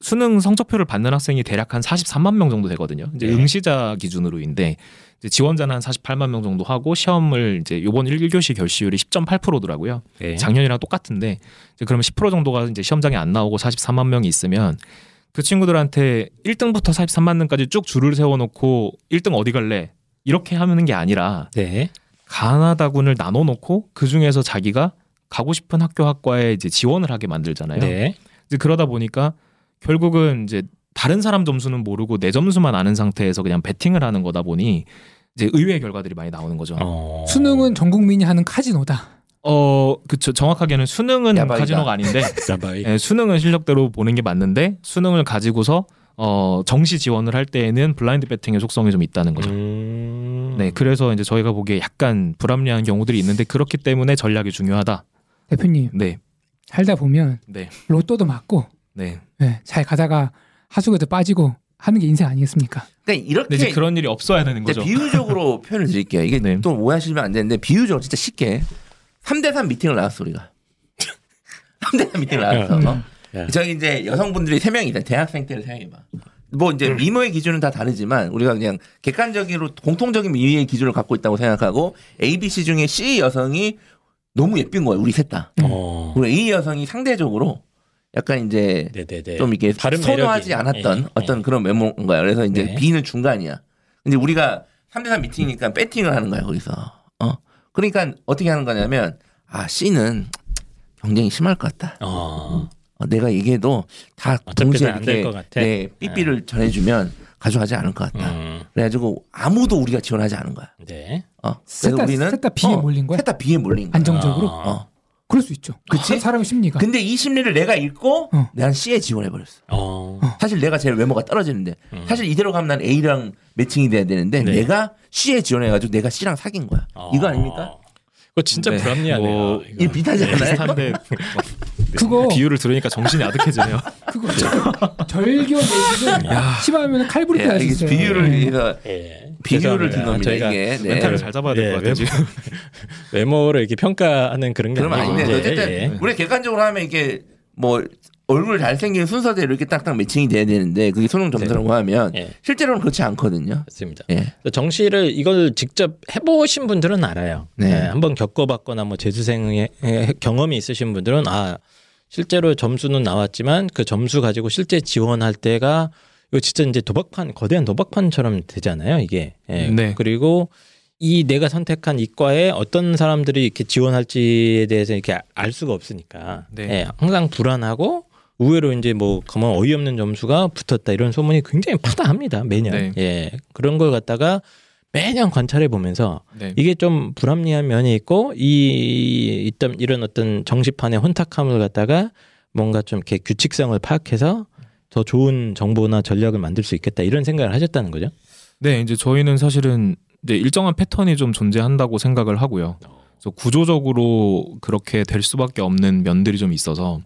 수능 성적표를 받는 학생이 대략 한 43만 명 정도 되거든요. 이제 네. 응시자 기준으로인데 이제 지원자는 한 48만 명 정도 하고 시험을 이제 요번 1교시 결시율이 10.8%더라고요. 예. 작년이랑 똑같은데 이제 그러면 10% 정도가 이제 시험장에 안 나오고 43만 명이 있으면 그 친구들한테 1등부터 43만 명까지 쭉 줄을 세워 놓고 1등 어디 갈래 이렇게 하는 게 아니라 네. 가나다군을 나눠 놓고 그 중에서 자기가 가고 싶은 학교 학과에 이제 지원을 하게 만들잖아요. 네. 이제 그러다 보니까 결국은 이제 다른 사람 점수는 모르고 내 점수만 아는 상태에서 그냥 배팅을 하는 거다 보니 이제 의외의 결과들이 많이 나오는 거죠. 어. 수능은 전 국민이 하는 카지노다. 어, 그쵸. 정확하게는 수능은 야바이다. 카지노가 아닌데. 예, 수능은 실력대로 보는 게 맞는데 수능을 가지고서 어, 정시 지원을 할 때에는 블라인드 배팅의 속성이 좀 있다는 거죠. 음. 네, 그래서 이제 저희가 보기에 약간 불합리한 경우들이 있는데 그렇기 때문에 전략이 중요하다. 대표님 네, 살다 보면 네, 로또도 맞고 네. 네, 잘 가다가 하수구에도 빠지고 하는 게 인생 아니겠습니까? 그러니까 이렇게 그런 일이 없어야 되는 거죠. 비유적으로 표현을 드릴게요. 이게 네. 또 오해하시면 안 되는데 비유적으로 진짜 쉽게 3대3 미팅을 나왔어 우리가. 3대3 미팅을 나왔어. 어? 야. 저기 이제 여성분들이 3명이 있다. 대학생 때를 생각해봐. 뭐 이제 미모의 기준은 다 다르지만 우리가 그냥 객관적으로 공통적인 미모의 기준을 갖고 있다고 생각하고 A, B, C 중에 C 여성이 너무 예쁜 거예요. 우리 셋 다. 어. 그리고 A 여성이 상대적으로 약간 이제 네네네. 좀 이렇게 다른 선호하지 매력이. 않았던 예, 어떤 예. 그런 외모인 거야. 그래서 이제 네. B는 중간이야. 근데 우리가 3대3 미팅이니까 배팅을 하는 거야, 거기서. 어. 그러니까 어떻게 하는 거냐면 아, C는 경쟁이 심할 것 같다. 어. 어, 내가 얘기해도 다 동시에 이렇게 것 같아. 네, 삐삐를 전해주면 가져가지 않을 것 같다. 음. 그래가지고 아무도 우리가 지원하지 않은 거야. 네. 어. 셋 그래서 다- 우리는 셋다 B에 몰린 거야? 셋다 B에 몰린 거야. 안정적으로? 아. 어. 그럴 수 있죠. 그치? 사- 사람의 심리가. 근데 이 심리를 내가 읽고 어. 난 C에 지원해 버렸어. 어. 사실 내가 제일 외모가 떨어지는데 음. 사실 이대로 가면 난 A랑 매칭이 돼야 되는데 네. 내가 C에 지원해 가지고 내가 C랑 사귄 거야. 이거 아닙니까? 그거 진짜 네. 불합리하네요. 뭐, 이거. 이 비슷하지 않아요? 비슷한데 그거 비유를 들으니까 정신이 아득해지네요. 그거 절교 얘기는 심하면 칼부리. 비유를 예. 위해서 예. 든 죄송합니다. 겁니다. 저희가 이게 네. 멘탈을 잘 잡아야 될 예, 것 같아요. 지금. 외모를 이렇게 평가하는 그런 게 아니고 아닌데 이제, 어쨌든 예. 우리 객관적으로 하면 이게 뭐 얼굴 잘생긴 순서대로 이렇게 딱딱 매칭이 돼야 되는데 그게 수능 점수라고 하면 예. 실제로는 그렇지 않거든요. 맞습니다. 예. 정시를 이걸 직접 해보신 분들은 알아요. 네. 예, 한번 겪어봤거나 뭐 재수생의 에, 경험이 있으신 분들은 아 실제로 점수는 나왔지만 그 점수 가지고 실제 지원할 때가 이거 진짜 이제 도박판 거대한 도박판처럼 되잖아요. 이게 예. 네. 그리고 이 내가 선택한 이과에 어떤 사람들이 이렇게 지원할지에 대해서 이렇게 알 수가 없으니까 네. 예, 항상 불안하고 의외로 이제 뭐 가만 어이없는 점수가 붙었다 이런 소문이 굉장히 파다합니다 매년 네. 예 그런 걸 갖다가 매년 관찰해 보면서 네. 이게 좀 불합리한 면이 있고 이 있던 이런 어떤 정시판의 혼탁함을 갖다가 뭔가 좀 이렇게 규칙성을 파악해서 더 좋은 정보나 전략을 만들 수 있겠다 이런 생각을 하셨다는 거죠. 네, 이제 저희는 사실은 이제 일정한 패턴이 좀 존재한다고 생각을 하고요. 그래서 구조적으로 그렇게 될 수밖에 없는 면들이 좀 있어서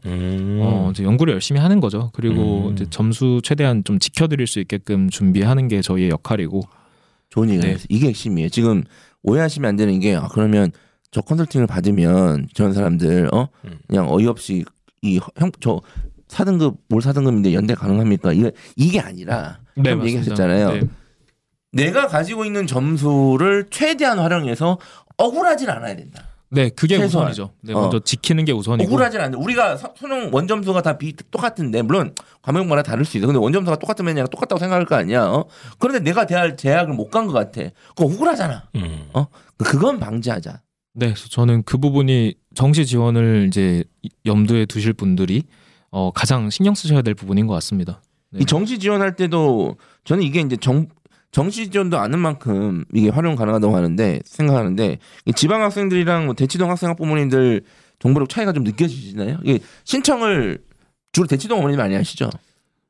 어, 이제 연구를 열심히 하는 거죠. 그리고 음. 이제 점수 최대한 좀 지켜드릴 수 있게끔 준비하는 게 저희의 역할이고 좋은 얘기가 네. 이게 핵심이에요. 지금 오해하시면 안 되는 게 아, 그러면 저 컨설팅을 받으면 저런 사람들 어 음. 그냥 어이없이 이 형 저 사등급 뭘 사등급인데 연대 가능합니까? 이게 이게 아니라 네. 얘기하셨잖아요. 네. 내가 가지고 있는 점수를 최대한 활용해서 억울하진 않아야 된다. 네, 그게 최소한. 우선이죠. 네, 어. 먼저 지키는 게 우선이고. 억울하진 않는데 우리가 사- 수능 원점수가 다 비, 똑같은데 물론 과목마다 다를 수 있어. 근데 원점수가 똑같으면 그냥 똑같다고 생각할 거 아니야. 어? 그런데 내가 대할 대학을 못 간 것 같아. 그거 억울하잖아. 음. 그건 방지하자. 네, 저는 그 부분이 정시 지원을 이제 염두에 두실 분들이 어, 가장 신경 쓰셔야 될 부분인 것 같습니다. 네. 이 정시 지원할 때도 저는 이게 이제 정 정시 지원도 아는 만큼 이게 활용 가능하다고 하는데 생각하는데 이 지방 학생들이랑 뭐 대치동 학생 학부모님들 정보력 차이가 좀 느껴지시나요? 이게 신청을 주로 대치동 어머님 많이 하시죠?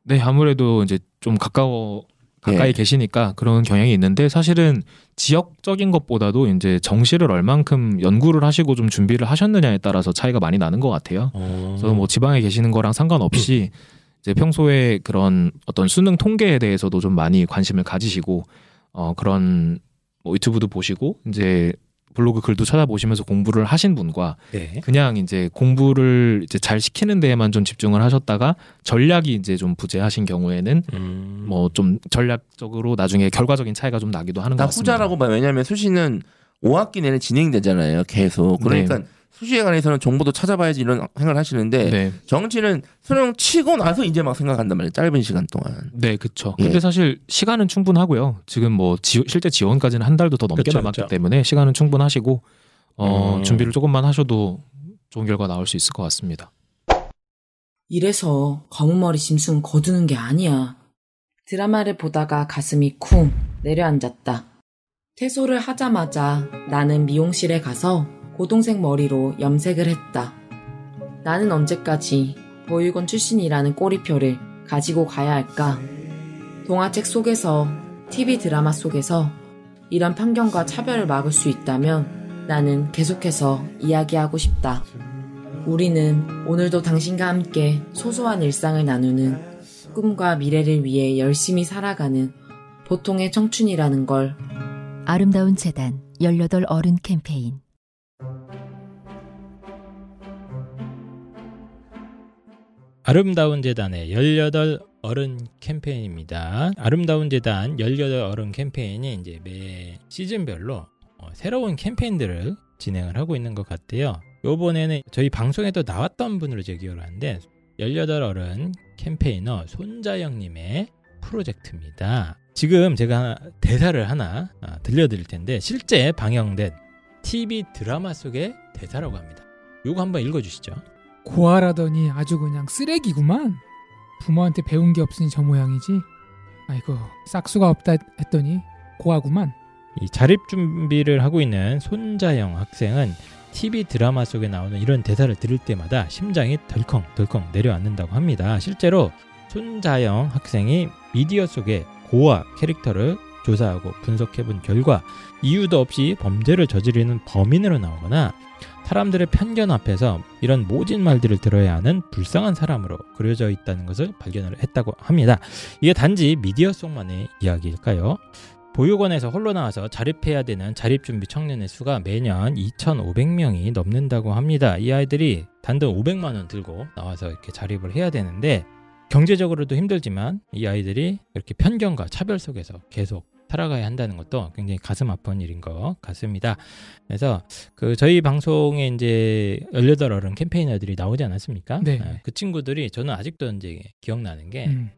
네, 아무래도 이제 좀 가까워 가까이 예. 계시니까 그런 경향이 있는데 사실은 지역적인 것보다도 이제 정시를 얼만큼 연구를 하시고 좀 준비를 하셨느냐에 따라서 차이가 많이 나는 것 같아요. 어. 그래서 뭐 지방에 계시는 거랑 상관없이 이제 평소에 그런 어떤 수능 통계에 대해서도 좀 많이 관심을 가지시고 어 그런 뭐 유튜브도 보시고 이제 블로그 글도 찾아보시면서 공부를 하신 분과 네. 그냥 이제 공부를 이제 잘 시키는 데에만 좀 집중을 하셨다가 전략이 이제 좀 부재하신 경우에는 음. 뭐좀 전략적으로 나중에 결과적인 차이가 좀 나기도 하는 것나 같습니다. 후자라고 봐요. 왜냐하면 수시는 5학기 내내 진행되잖아요. 계속. 그러니까 수시에 관해서는 정보도 찾아봐야지 이런 생각을 하시는데 네, 정치는 수능 치고 나서 이제 막 생각한단 말이에요. 짧은 시간 동안. 네, 그렇죠. 예. 근데 사실 시간은 충분하고요. 지금 뭐 지- 실제 지원까지는 한 달도 더 넘게 그쵸, 남았기 그쵸. 때문에 시간은 충분하시고 어, 음. 준비를 조금만 하셔도 좋은 결과 나올 수 있을 것 같습니다. 이래서 검은 머리 짐승 거두는 게 아니야. 드라마를 보다가 가슴이 쿵 내려앉았다. 퇴소를 하자마자 나는 미용실에 가서 고동색 머리로 염색을 했다. 나는 언제까지 보육원 출신이라는 꼬리표를 가지고 가야 할까? 동화책 속에서, TV 드라마 속에서 이런 편견과 차별을 막을 수 있다면 나는 계속해서 이야기하고 싶다. 우리는 오늘도 당신과 함께 소소한 일상을 나누는 꿈과 미래를 위해 열심히 살아가는 보통의 청춘이라는 걸 아름다운 재단 18 어른 캠페인 아름다운 재단의 18 어른 캠페인입니다. 아름다운 재단 18 어른 캠페인이 이제 매 시즌별로 어, 새로운 캠페인들을 진행을 하고 있는 것 같아요. 요번에는 저희 방송에도 나왔던 분으로 제 기억을 하는데 18 어른 캠페이너 손자영님의 프로젝트입니다. 지금 제가 대사를 하나 아, 들려드릴 텐데 실제 방영된 TV 드라마 속의 대사라고 합니다. 요거 한번 읽어주시죠. 고아라더니 아주 그냥 쓰레기구만. 부모한테 배운 게 없으니 저 모양이지. 아이고 싹수가 없다 했더니 고아구만. 이 자립 준비를 하고 있는 손자영 학생은 TV 드라마 속에 나오는 이런 대사를 들을 때마다 심장이 덜컹덜컹 내려앉는다고 합니다. 실제로 손자영 학생이 미디어 속의 고아 캐릭터를 조사하고 분석해본 결과 이유도 없이 범죄를 저지르는 범인으로 나오거나 사람들의 편견 앞에서 이런 모진 말들을 들어야 하는 불쌍한 사람으로 그려져 있다는 것을 발견을 했다고 합니다. 이게 단지 미디어 속만의 이야기일까요? 보육원에서 홀로 나와서 자립해야 되는 자립준비 청년의 수가 매년 2,500명이 넘는다고 합니다. 이 아이들이 단돈 500만 원 들고 나와서 이렇게 자립을 해야 되는데 경제적으로도 힘들지만 이 아이들이 이렇게 편견과 차별 속에서 계속 살아가야 한다는 것도 굉장히 가슴 아픈 일인 것 같습니다. 그래서 그 저희 방송에 이제 18 어른 캠페이너들이 나오지 않았습니까? 네. 아, 그 친구들이 저는 아직도 이제 기억나는 게 음,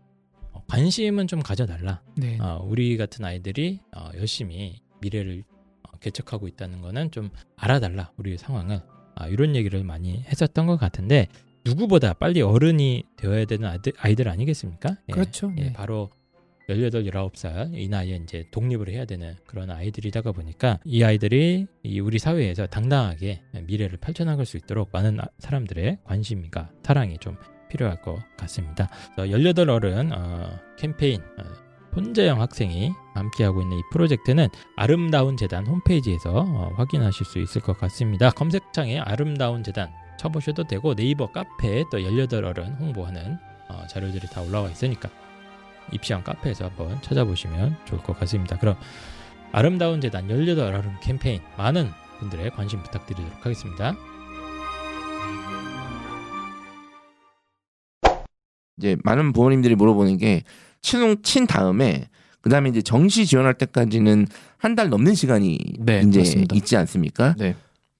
어, 관심은 좀 가져달라. 네. 어, 우리 같은 아이들이 어, 열심히 미래를 어, 개척하고 있다는 거는 좀 알아달라 우리의 상황을 아, 이런 얘기를 많이 했었던 것 같은데 누구보다 빨리 어른이 되어야 되는 아이들, 아이들 아니겠습니까? 예, 그렇죠. 예, 네. 바로 18, 19살 이 나이에 이제 독립을 해야 되는 그런 아이들이다가 보니까 이 아이들이 이 우리 사회에서 당당하게 미래를 펼쳐나갈 수 있도록 많은 아- 사람들의 관심과 사랑이 좀 필요할 것 같습니다. 18 어른 어, 캠페인 어, 손재영 학생이 함께하고 있는 이 프로젝트는 아름다운 재단 홈페이지에서 어, 확인하실 수 있을 것 같습니다. 검색창에 아름다운 재단 쳐보셔도 되고 네이버 카페에 또 18 어른 홍보하는 어, 자료들이 다 올라와 있으니까 입시한 카페에서 한번 찾아보시면 좋을 것 같습니다. 그럼 아름다운 재단 18 어른 캠페인 많은 분들의 관심 부탁드리도록 하겠습니다. 이제 많은 부모님들이 물어보는 게 친ung 친 다음에 그다음에 이제 정시 지원할 때까지는 한 달 넘는 시간이 네, 이제 맞습니다. 있지 않습니까? 네.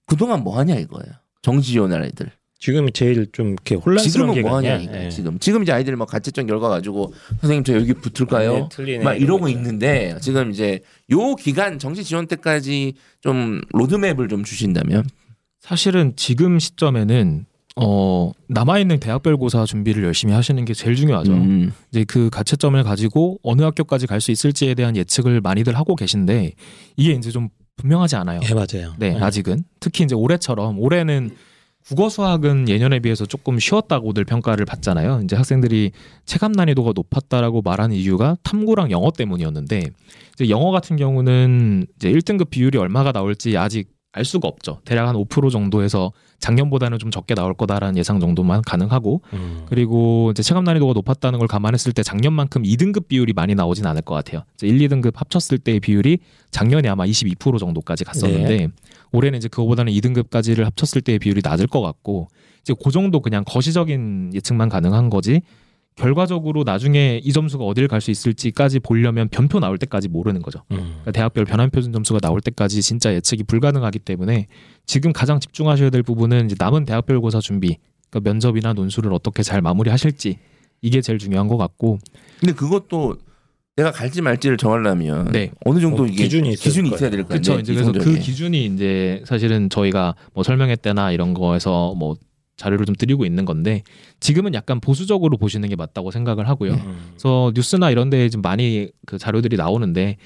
그동안 뭐 하냐 이거예요. 정시 지원할 애들. 지금이 제일 좀 이렇게 혼란스러운 지금은 게뭐 하냐 아니야. 이거 예. 지금. 지금 이제 아이들이 막 가채점 결과 가지고 선생님 저 여기 붙을까요? 네, 틀리네, 막 이러고 있는데 지금 이제 요 기간 정시 지원 때까지 좀 로드맵을 좀 주신다면 사실은 지금 시점에는 어 남아 있는 대학별 고사 준비를 열심히 하시는 게 제일 중요하죠. 음. 이제 그 가채점을 가지고 어느 학교까지 갈 수 있을지에 대한 예측을 많이들 하고 계신데 이게 이제 좀 분명하지 않아요. 예, 맞아요. 네, 아직은 특히 이제 올해처럼 올해는 국어 수학은 예년에 비해서 조금 쉬웠다고들 평가를 받잖아요. 이제 학생들이 체감 난이도가 높았다라고 말하는 이유가 탐구랑 영어 때문이었는데 이제 영어 같은 경우는 이제 1등급 비율이 얼마가 나올지 아직 알 수가 없죠. 대략 한 5% 정도에서 작년보다는 좀 적게 나올 거다라는 예상 정도만 가능하고 음. 그리고 이제 체감 난이도가 높았다는 걸 감안했을 때 작년만큼 2등급 비율이 많이 나오진 않을 것 같아요. 이제 1, 2등급 합쳤을 때의 비율이 작년에 아마 22% 정도까지 갔었는데 올해는 이제 그거보다는 2등급까지를 합쳤을 때의 비율이 낮을 것 같고 이제 그 정도 그냥 거시적인 예측만 가능한 거지 결과적으로 나중에 이 점수가 어디를 갈 수 있을지까지 보려면 변표 나올 때까지 모르는 거죠. 음. 그러니까 대학별 변환표 준 점수가 나올 때까지 진짜 예측이 불가능하기 때문에 지금 가장 집중하셔야 될 부분은 이제 남은 대학별 고사 준비, 그러니까 면접이나 논술을 어떻게 잘 마무리하실지 이게 제일 중요한 것 같고 근데 그것도 내가 갈지 말지를 정하려면 네. 어느 정도 어, 이게 기준이 있을 기준이 거예요. 있어야 될거 아니에요. 그렇죠. 이제 그래서 그. 기준이 이제 사실은 저희가 뭐 설명회 때나 이런 거에서 뭐 자료를 좀 드리고 있는 건데 지금은 약간 보수적으로 보시는 게 맞다고 생각을 하고요. 음. 그래서 뉴스나 이런 데에 좀 많이 그 자료들이 나오는데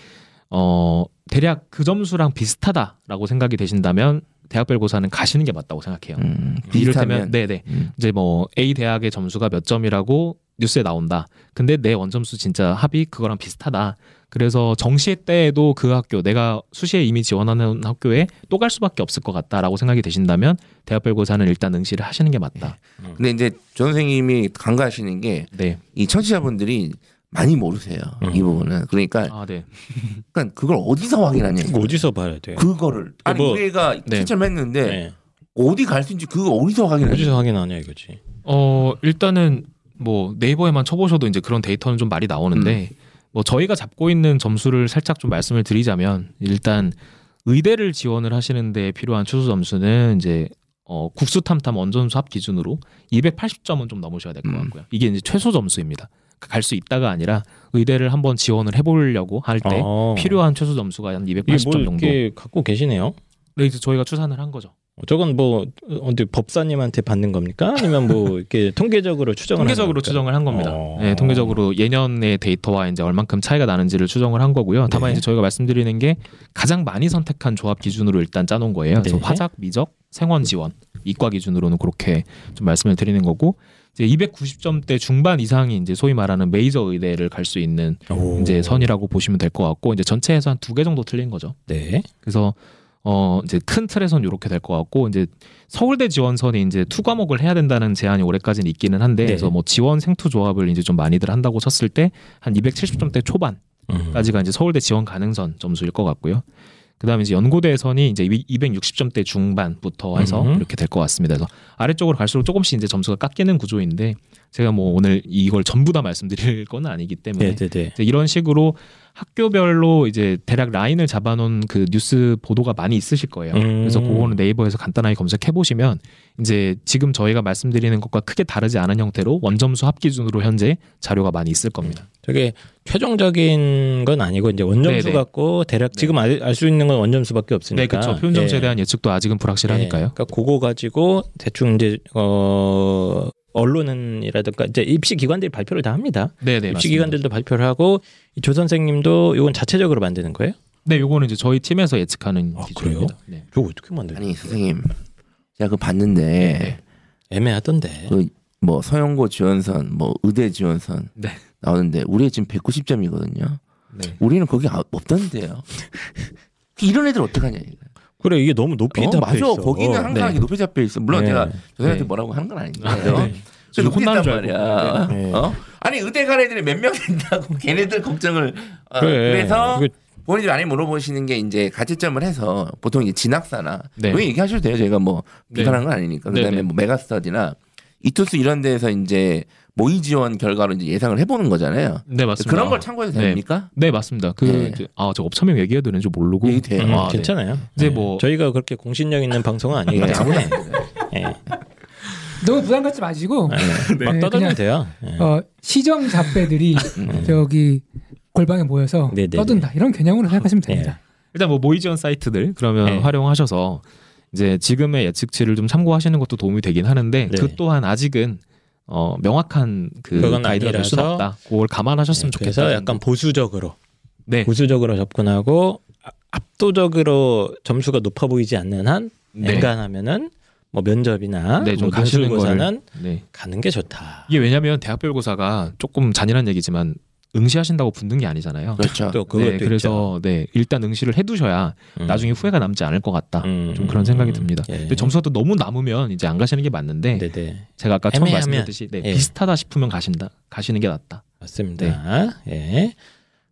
어 대략 그 점수랑 비슷하다라고 생각이 되신다면 대학별 고사는 가시는 게 맞다고 생각해요. 음, 이를테면 비슷하면 네네 음. 이제 뭐 A 대학의 점수가 몇 점이라고 뉴스에 나온다. 근데 내 원점수 진짜 합이 그거랑 비슷하다. 그래서 정시 때에도 그 학교 내가 수시에 이미 지원하는 학교에 또 갈 수밖에 없을 것 같다라고 생각이 되신다면 대학별 고사는 일단 응시를 하시는 게 맞다. 근데 이제 전 선생님이 간과하시는 게이 네. 청취자분들이 많이 모르세요. 이 부분은 그러니까, 아 네. 그러니까 그걸 어디서 확인하냐. 어디서 봐야 돼요? 그거를 아니 뭐- 우리가 네. 채점했는데 네. 어디 갈 수 있는지 그거 어디서 확인하냐. 어디서 확인하냐 이거지. 어 일단은 뭐 네이버에만 쳐보셔도 이제 그런 데이터는 좀 많이 나오는데 뭐 저희가 잡고 있는 점수를 살짝 좀 말씀을 드리자면 일단 의대를 지원을 하시는데 필요한 최소 점수는 이제 어 국수 탐탐 원점수 합 기준으로 280점은 좀 넘으셔야 될것 음. 같고요. 이게 이제 최소 점수입니다. 갈 수 있다가 아니라 의대를 한번 지원을 해보려고 할때 어. 필요한 최소 점수가 한 이게 280점 뭘 정도. 이렇게 갖고 계시네요. 네, 이제 저희가 추산을 한 거죠. 어, 저건 뭐 어디 법사님한테 받는 겁니까? 아니면 뭐 이렇게 통계적으로 추정을 통계적으로? 추정을 한 겁니다. 어. 네, 통계적으로 예년의 데이터와 이제 얼만큼 차이가 나는지를 추정을 한 거고요. 다만 네. 이제 저희가 말씀드리는 게 가장 많이 선택한 조합 기준으로 일단 짜놓은 거예요. 그래서 네. 화작, 미적, 생원 지원 이과 기준으로는 그렇게 좀 말씀을 드리는 거고 이제 290점대 중반 이상이 이제 소위 말하는 메이저 의대를 갈 수 있는 오. 이제 선이라고 보시면 될 것 같고 이제 전체에서 한 두 개 정도 틀린 거죠. 네. 그래서 어 이제 큰 틀에선 이렇게 될 것 같고 이제 서울대 지원선이 이제 two 과목을 해야 된다는 제한이 올해까지는 있기는 한데 네. 그래서 뭐 지one 생two 조합을 이제 좀 많이들 한다고 쳤을 때 한 270점대 초반까지가 음. 이제 서울대 지원 가능선 점수일 것 같고요. 그다음에 이제 연고대선이 이제 260점대 중반부터 해서 음. 이렇게 될 것 같습니다. 그래서 아래쪽으로 갈수록 조금씩 이제 점수가 깎이는 구조인데 제가 뭐 오늘 이걸 전부 다 말씀드릴 건 아니기 때문에 네네네. 이제 이런 식으로 학교별로 이제 대략 라인을 잡아놓은 그 뉴스 보도가 많이 있으실 거예요. 음. 그래서 그거는 네이버에서 간단하게 검색해 보시면 이제 지금 저희가 말씀드리는 것과 크게 다르지 않은 형태로 원점수 합 기준으로 현재 자료가 많이 있을 겁니다. 저게 최종적인 건 아니고 이제 원점수 네네. 갖고 대략 지금 알 수 있는 건 원점수밖에 없으니까. 네, 그렇죠. 표준 점수에 예. 대한 예측도 아직은 불확실하니까요. 예, 그러니까 그거 가지고 대충 이제 어 언론은이라든가 이제 입시 기관들이 발표를 다 합니다. 네, 네. 입시. 기관들도 발표를 하고 이조 선생님도 이건 자체적으로 만드는 거예요? 네, 요거는 이제 저희 팀에서 예측하는 아, 기준입니다. 네. 저거 어떻게 만드는? 아니 선생님 제가 그 봤는데 네. 애매하던데. 그 뭐 서영고 지원선, 뭐 의대 지원선 네. 나오는데 우리 지금 190점이거든요. 네. 우리는 거기 아- 없던데요. 이런 애들 어떡하냐 이거. 그래 이게 너무 높이 어, 잡혀 맞아. 있어. 거기는 항상 네. 이렇게 높이 잡혀 있어. 물론 네. 제가 저한테 네. 뭐라고 하는 건 아닌데. 아, 네. 좀 혼나는 높이 줄 말이야. 네. 어? 아니 의대 간 애들이 몇 명 된다고 걔네들 걱정을 어, 그래. 그래서 이거 부모님이 많이 물어보시는 게 이제 가채점을 해서 보통 이제 진학사나 네. 왜 얘기하셔도 돼요. 저희가 뭐 네. 비판한 건 아니니까. 그다음에 네, 네. 뭐 메가스터디나 이투스 이런 데서 이제 모의 지원 결과로 이제 예상을 해보는 거잖아요. 네 맞습니다. 그런 걸 참고해도 네. 됩니까? 네 맞습니다. 그 네. 이제 아저 업체명 얘기해도 되는지 모르고 얘기 돼요. 음, 아, 네. 괜찮아요. 이제 네. 뭐- 저희가 그렇게 공신력 있는 방송은 아니기 네, 때문에 아무나 예. 너무 부담 갖지 마시고 네. 막 네, 떠들면 돼요. 예. 어, 시정 잡배들이 음. 저기 골방에 모여서 네, 네, 떠든다 이런 개념으로 생각하시면 됩니다. 일단 뭐 모의 지원 사이트들 그러면 네. 활용하셔서 이제 지금의 예측치를 좀 참고하시는 것도 도움이 되긴 하는데 네. 그 또한 아직은 어 명확한 그 가이드가 될 수는 없다. 그걸 감안하셨으면 네, 좋겠다. 그래서 약간 보수적으로 네. 보수적으로 접근하고 아- 압도적으로 점수가 높아 보이지 않는 한 네. 엔간하면은 뭐 면접이나 네, 좀 뭐 가시는 논술고사는 네. 가는 게 좋다. 이게 왜냐하면 대학별고사가 조금 잔인한 얘기지만 응시하신다고 붙는 게 아니잖아요. 그렇죠. 또 그것도 네, 그래서 네 일단 응시를 해두셔야 음. 나중에 후회가 남지 않을 것 같다. 음, 좀 그런 생각이 듭니다. 예. 근데 점수가 또 너무 남으면 이제 안 가시는 게 맞는데 네네 제가 아까 처음 애매하면- 말씀드렸듯이 네, 예. 비슷하다 싶으면 가신다 가시는 게 낫다. 맞습니다. 예.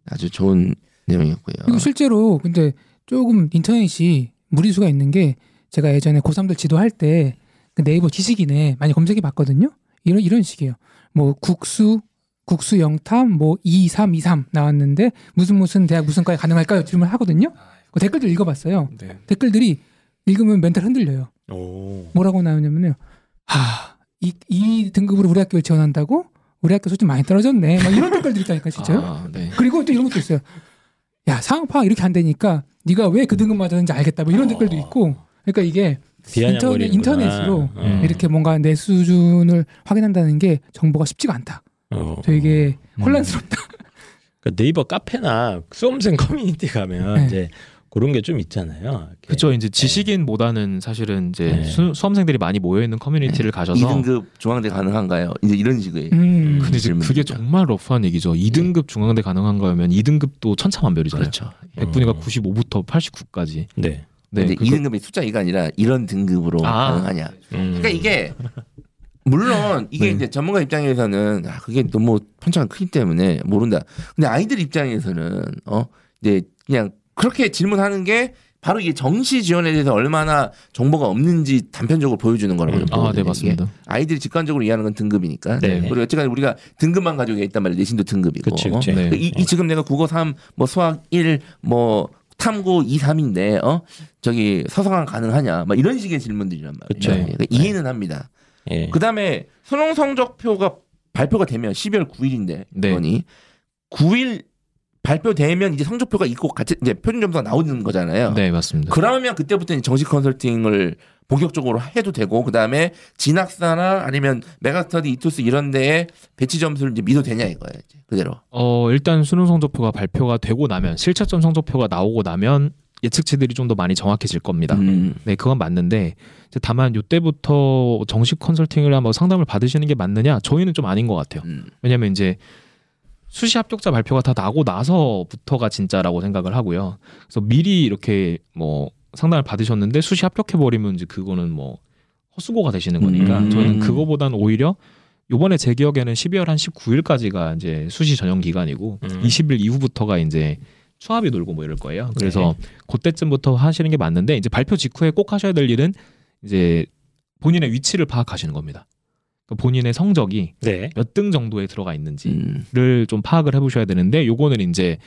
아주 좋은 내용이었고요. 그리고 실제로 근데 조금 인터넷이 무리수가 있는 게 제가 예전에 고3들 지도할 때 그 네이버 지식인에 많이 검색해 봤거든요. 이런 이런 식이에요. 뭐 국수 국수 영탐 뭐 2323 나왔는데 무슨 무슨 대학 무슨 과에 가능할까요? 질문을 하거든요. 그 댓글들 읽어봤어요. 네. 댓글들이 읽으면 멘탈 흔들려요. 오. 뭐라고 나오냐면요. 하, 이, 이 등급으로 우리 학교를 지원한다고? 우리 학교 수준 많이 떨어졌네. 막 이런 댓글들이 있다니까 진짜요. 아, 네. 그리고 또 이런 것도 있어요. 야 상황 파악 이렇게 안 되니까 네가 왜 그 등급 맞았는지 알겠다. 뭐 이런 댓글도 있고. 그러니까 이게 인터넷. 인터넷으로 음. 이렇게 뭔가 내 수준을 확인한다는 게 정보가 쉽지가 않다. 어. 되게 음. 혼란스럽다. 그 네이버 카페나 수험생 커뮤니티 가면 네. 이제 그런 게 좀 있잖아요. 그렇죠. 이제 지식인보다는 사실은 이제 네. 수, 수험생들이 많이 모여 있는 커뮤니티를 가셔서 2등급 중앙대 가능한가요? 이제 이런 식의 음. 근데 이제 그게. 정말 러프한 얘기죠. 2등급 중앙대 가능한 거면 2등급도 천차만별이잖아요. 그렇죠. 백분위가 음. 95부터 89까지. 네. 네. 근데 그거- 2등급이 숫자 2가 아니라 이런 등급으로 아. 가능하냐? 음. 그러니까 이게 물론 이게 네. 이제 전문가 입장에서는 아, 그게 너무 편차가 크기 때문에 모른다. 근데 아이들 입장에서는 어 이제 그냥 그렇게 질문하는 게 바로 이게 정시 지원에 대해서 얼마나 정보가 없는지 단편적으로 보여주는 거라고 음. 좀 아, 보거든요, 네. 맞습니다. 아이들이 직관적으로 이해하는 건 등급이니까. 네. 그리고 어쨌든 우리가 등급만 가지고 있단 말이에요. 내신도 등급이고. 그치, 그치. 네. 이, 이 지금 내가 국어 3, 뭐 수학 1, 뭐 탐구 2, 3인데 어 저기 서성한 가능하냐? 막 이런 식의 질문들이란 말이에요. 그쵸. 그러니까 이해는 합니다. 예. 그다음에 수능 성적표가 발표가 되면 12월 9일인데 네. 이번이 9일 발표되면 이제 성적표가 있고 같이 이제 표준 점수가 나오는 거잖아요. 네, 맞습니다. 그러면 그때부터 이제 정식 컨설팅을 본격적으로 해도 되고 그다음에 진학사나 아니면 메가스터디 이투스 이런 데에 배치 점수를 이제 믿어도 되냐 이거예요. 이제 그대로. 어, 일단 수능 성적표가 발표가 되고 나면 실차점 성적표가 나오고 나면 예측치들이 좀 더 많이 정확해질 겁니다. 음. 네, 그건 맞는데 이제 다만 이때부터 정식 컨설팅을 한번 상담을 받으시는 게 맞느냐? 저희는 좀 아닌 것 같아요. 음. 왜냐면 이제 수시 합격자 발표가 다 나고 나서부터가 진짜라고 생각을 하고요. 그래서 미리 이렇게 뭐 상담을 받으셨는데 수시 합격해 버리면 이제 그거는 뭐 헛수고가 되시는 거니까 음. 저는 그거보다는 오히려 요번에 제 기억에는 12월 한 19일까지가 이제 수시 전형 기간이고 음. 20일 이후부터가 이제 추합이 돌고 뭐 이럴 거예요. 그래서 그때쯤부터 하시는 게 맞는데 이제 발표 직후에 꼭 하셔야 될 일은 이제 본인의 위치를 파악하시는 겁니다. 그러니까 본인의 성적이 네. 몇등 정도에 들어가 있는지를 음. 좀 파악을 해보셔야 되는데 요거는 이제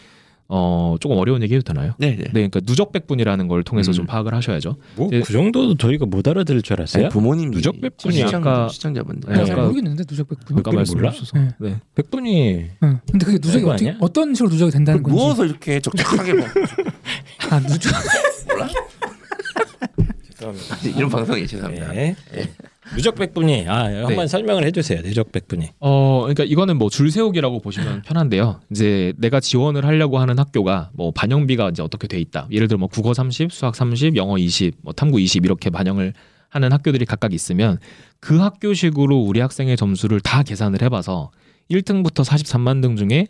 어 조금 어려운 얘기 해도 되나요? 네, 네. 네, 그러니까 누적 백분이라는 걸 통해서 음. 좀 파악을 하셔야죠. 뭐 예. 그 정도도 저희가 못 알아들을 줄 알았어요. 부모님 누적 백분이 시청, 아까- 시청자분들. 네, 잘 아까- 모르겠는데 누적 백분. 아까 말씀 몰라? 네. 네. 백분이 응. 근데 그게 누적이 어떻게 아니야? 어떤 식으로 누적이 된다는 건지. 누워서 이렇게 적적하게 뭐아 누적. 몰라? 죄송합니다. 이런 방송에 죄송합니다. 네. 누적 백분이 아 한번 설명을 해주세요. 누적 백분이. 어, 그러니까 이거는 뭐 줄 세우기라고 보시면 편한데요. 이제 내가 지원을 하려고 하는 학교가 뭐 반영비가 이제 어떻게 돼 있다. 예를 들어 뭐 국어 30, 수학 30, 영어 20, 뭐 탐구 20 이렇게 반영을 하는 학교들이 각각 있으면 그 학교식으로 우리 학생의 점수를 다 계산을 해봐서 1등부터 43만 등 중에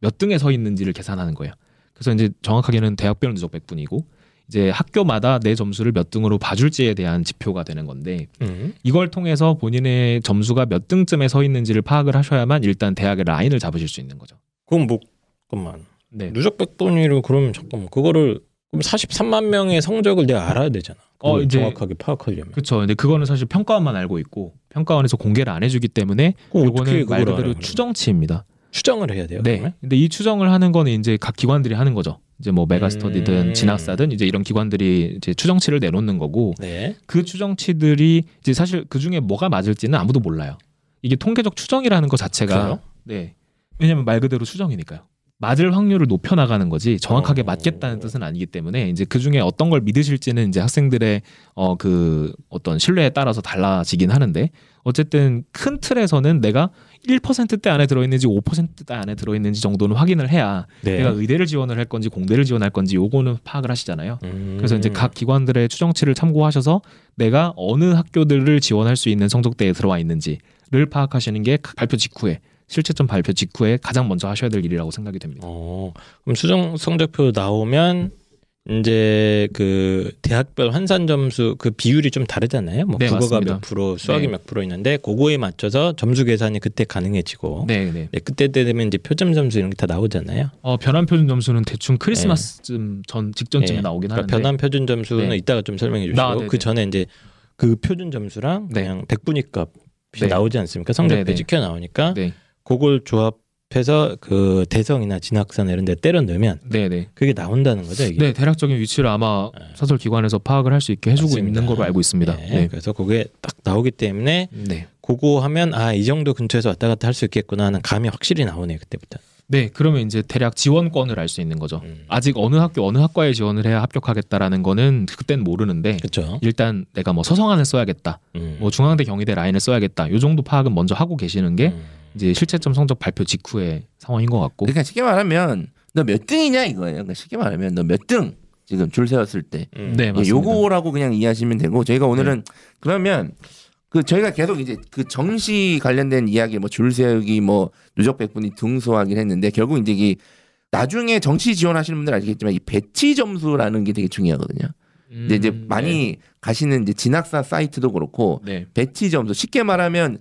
몇 등에 서 있는지를 계산하는 거예요. 그래서 이제 정확하게는 대학별 누적 백분이고 이제 학교마다 내 점수를 몇 등으로 봐줄지에 대한 지표가 되는 건데 음. 이걸 통해서 본인의 점수가 몇 등쯤에 서 있는지를 파악을 하셔야만 일단 대학의 라인을 잡으실 수 있는 거죠. 그럼 뭐 잠깐만. 네. 누적 백분위로 그러면 잠깐만 그거를 그럼 43만 명의 성적을 내가 알아야 되잖아. 어, 이제- 정확하게 파악하려면. 그렇죠. 근데 그거는 사실 평가원만 알고 있고 평가원에서 공개를 안 해주기 때문에 그걸 말 그대로? 추정치입니다. 추정을 해야 돼요. 네. 그러면? 근데 이 추정을 하는 거는 이제 각 기관들이 하는 거죠. 이제 뭐 메가스터디든 음. 진학사든 이제 이런 기관들이 이제 추정치를 내놓는 거고 네. 그 추정치들이 이제 사실 그 중에 뭐가 맞을지는 아무도 몰라요. 이게 통계적 추정이라는 것 자체가 그래요? 네. 왜냐면 말 그대로 추정이니까요. 맞을 확률을 높여 나가는 거지 정확하게 어. 맞겠다는 뜻은 아니기 때문에 이제 그 중에 어떤 걸 믿으실지는 이제 학생들의 어 그 어떤 신뢰에 따라서 달라지긴 하는데 어쨌든 큰 틀에서는 내가 1%대 안에 들어있는지 5%대 안에 들어있는지 정도는 확인을 해야 네. 내가 의대를 지원을 할 건지 공대를 지원할 건지 요거는 파악을 하시잖아요. 음. 그래서 이제 각 기관들의 추정치를 참고하셔서 내가 어느 학교들을 지원할 수 있는 성적대에 들어와 있는지를 파악하시는 게 발표 직후에 실체점 발표 직후에 가장 먼저 하셔야 될 일이라고 생각이 됩니다. 어, 그럼 수정 성적표 나오면 이제 그 대학별 환산 점수 그 비율이 좀 다르잖아요. 뭐 네, 국어가 맞습니다. 몇 프로, 수학이 네. 몇 프로 있는데 그거에 맞춰서 점수 계산이 그때 가능해지고 네, 네. 네, 그때 되면 이제 표점 점수 이런 게 다 나오잖아요. 어, 변환 표준 점수는 대충 크리스마스쯤 전 직전쯤에 네. 나오긴 그러니까 하는데 변환 표준 점수는 네. 이따가 좀 설명해 주시고 아. 그 전에 이제 그 표준 점수랑 네. 그냥 백분위값이 네. 나오지 않습니까? 성적표. 찍혀 나오니까 네. 그걸 조합 해서 그 대성이나 진학산 이런 데 때려 넣으면 네, 네. 그게 나온다는 거죠, 이게. 네, 대략적인 위치를 아마 네. 사설 기관에서 파악을 할 수 있게 해주고 맞습니다. 있는 걸로 알고 있습니다. 네. 네. 그래서 그게 딱 나오기 때문에 네. 그거 하면 아 이 정도 근처에서 왔다 갔다 할 수 있겠구나 하는 감이 확실히 나오네요 그때부터. 네, 그러면 이제 대략 지원권을 알 수 있는 거죠. 음. 아직 어느 학교 어느 학과에 지원을 해야 합격하겠다라는 거는 그땐 모르는데 그렇죠. 일단 내가 뭐 서성안을 써야겠다, 음. 뭐 중앙대 경희대 라인을 써야겠다, 요 정도 파악은 먼저 하고 계시는 게 음. 이제 실체점 성적 발표 직후의 상황인 것 같고. 그러니까 쉽게 말하면 너 몇 등이냐 이거예요. 그러니까 쉽게 말하면 너 몇 등 지금 줄 세웠을 때 음. 네, 예, 맞습니다. 요거라고 그냥 이해하시면 되고 저희가 오늘은 그러면 그 저희가 계속 이제 그 정시 관련된 이야기 뭐 줄 세우기 뭐 누적 백분위 등수하긴 했는데 결국 이제 이 나중에 정시 지원하시는 분들 아시겠지만 이 배치 점수라는 게 되게 중요하거든요. 근데 이제 음, 많이 가시는 이제 진학사 사이트도 그렇고 네. 배치 점수 쉽게 말하면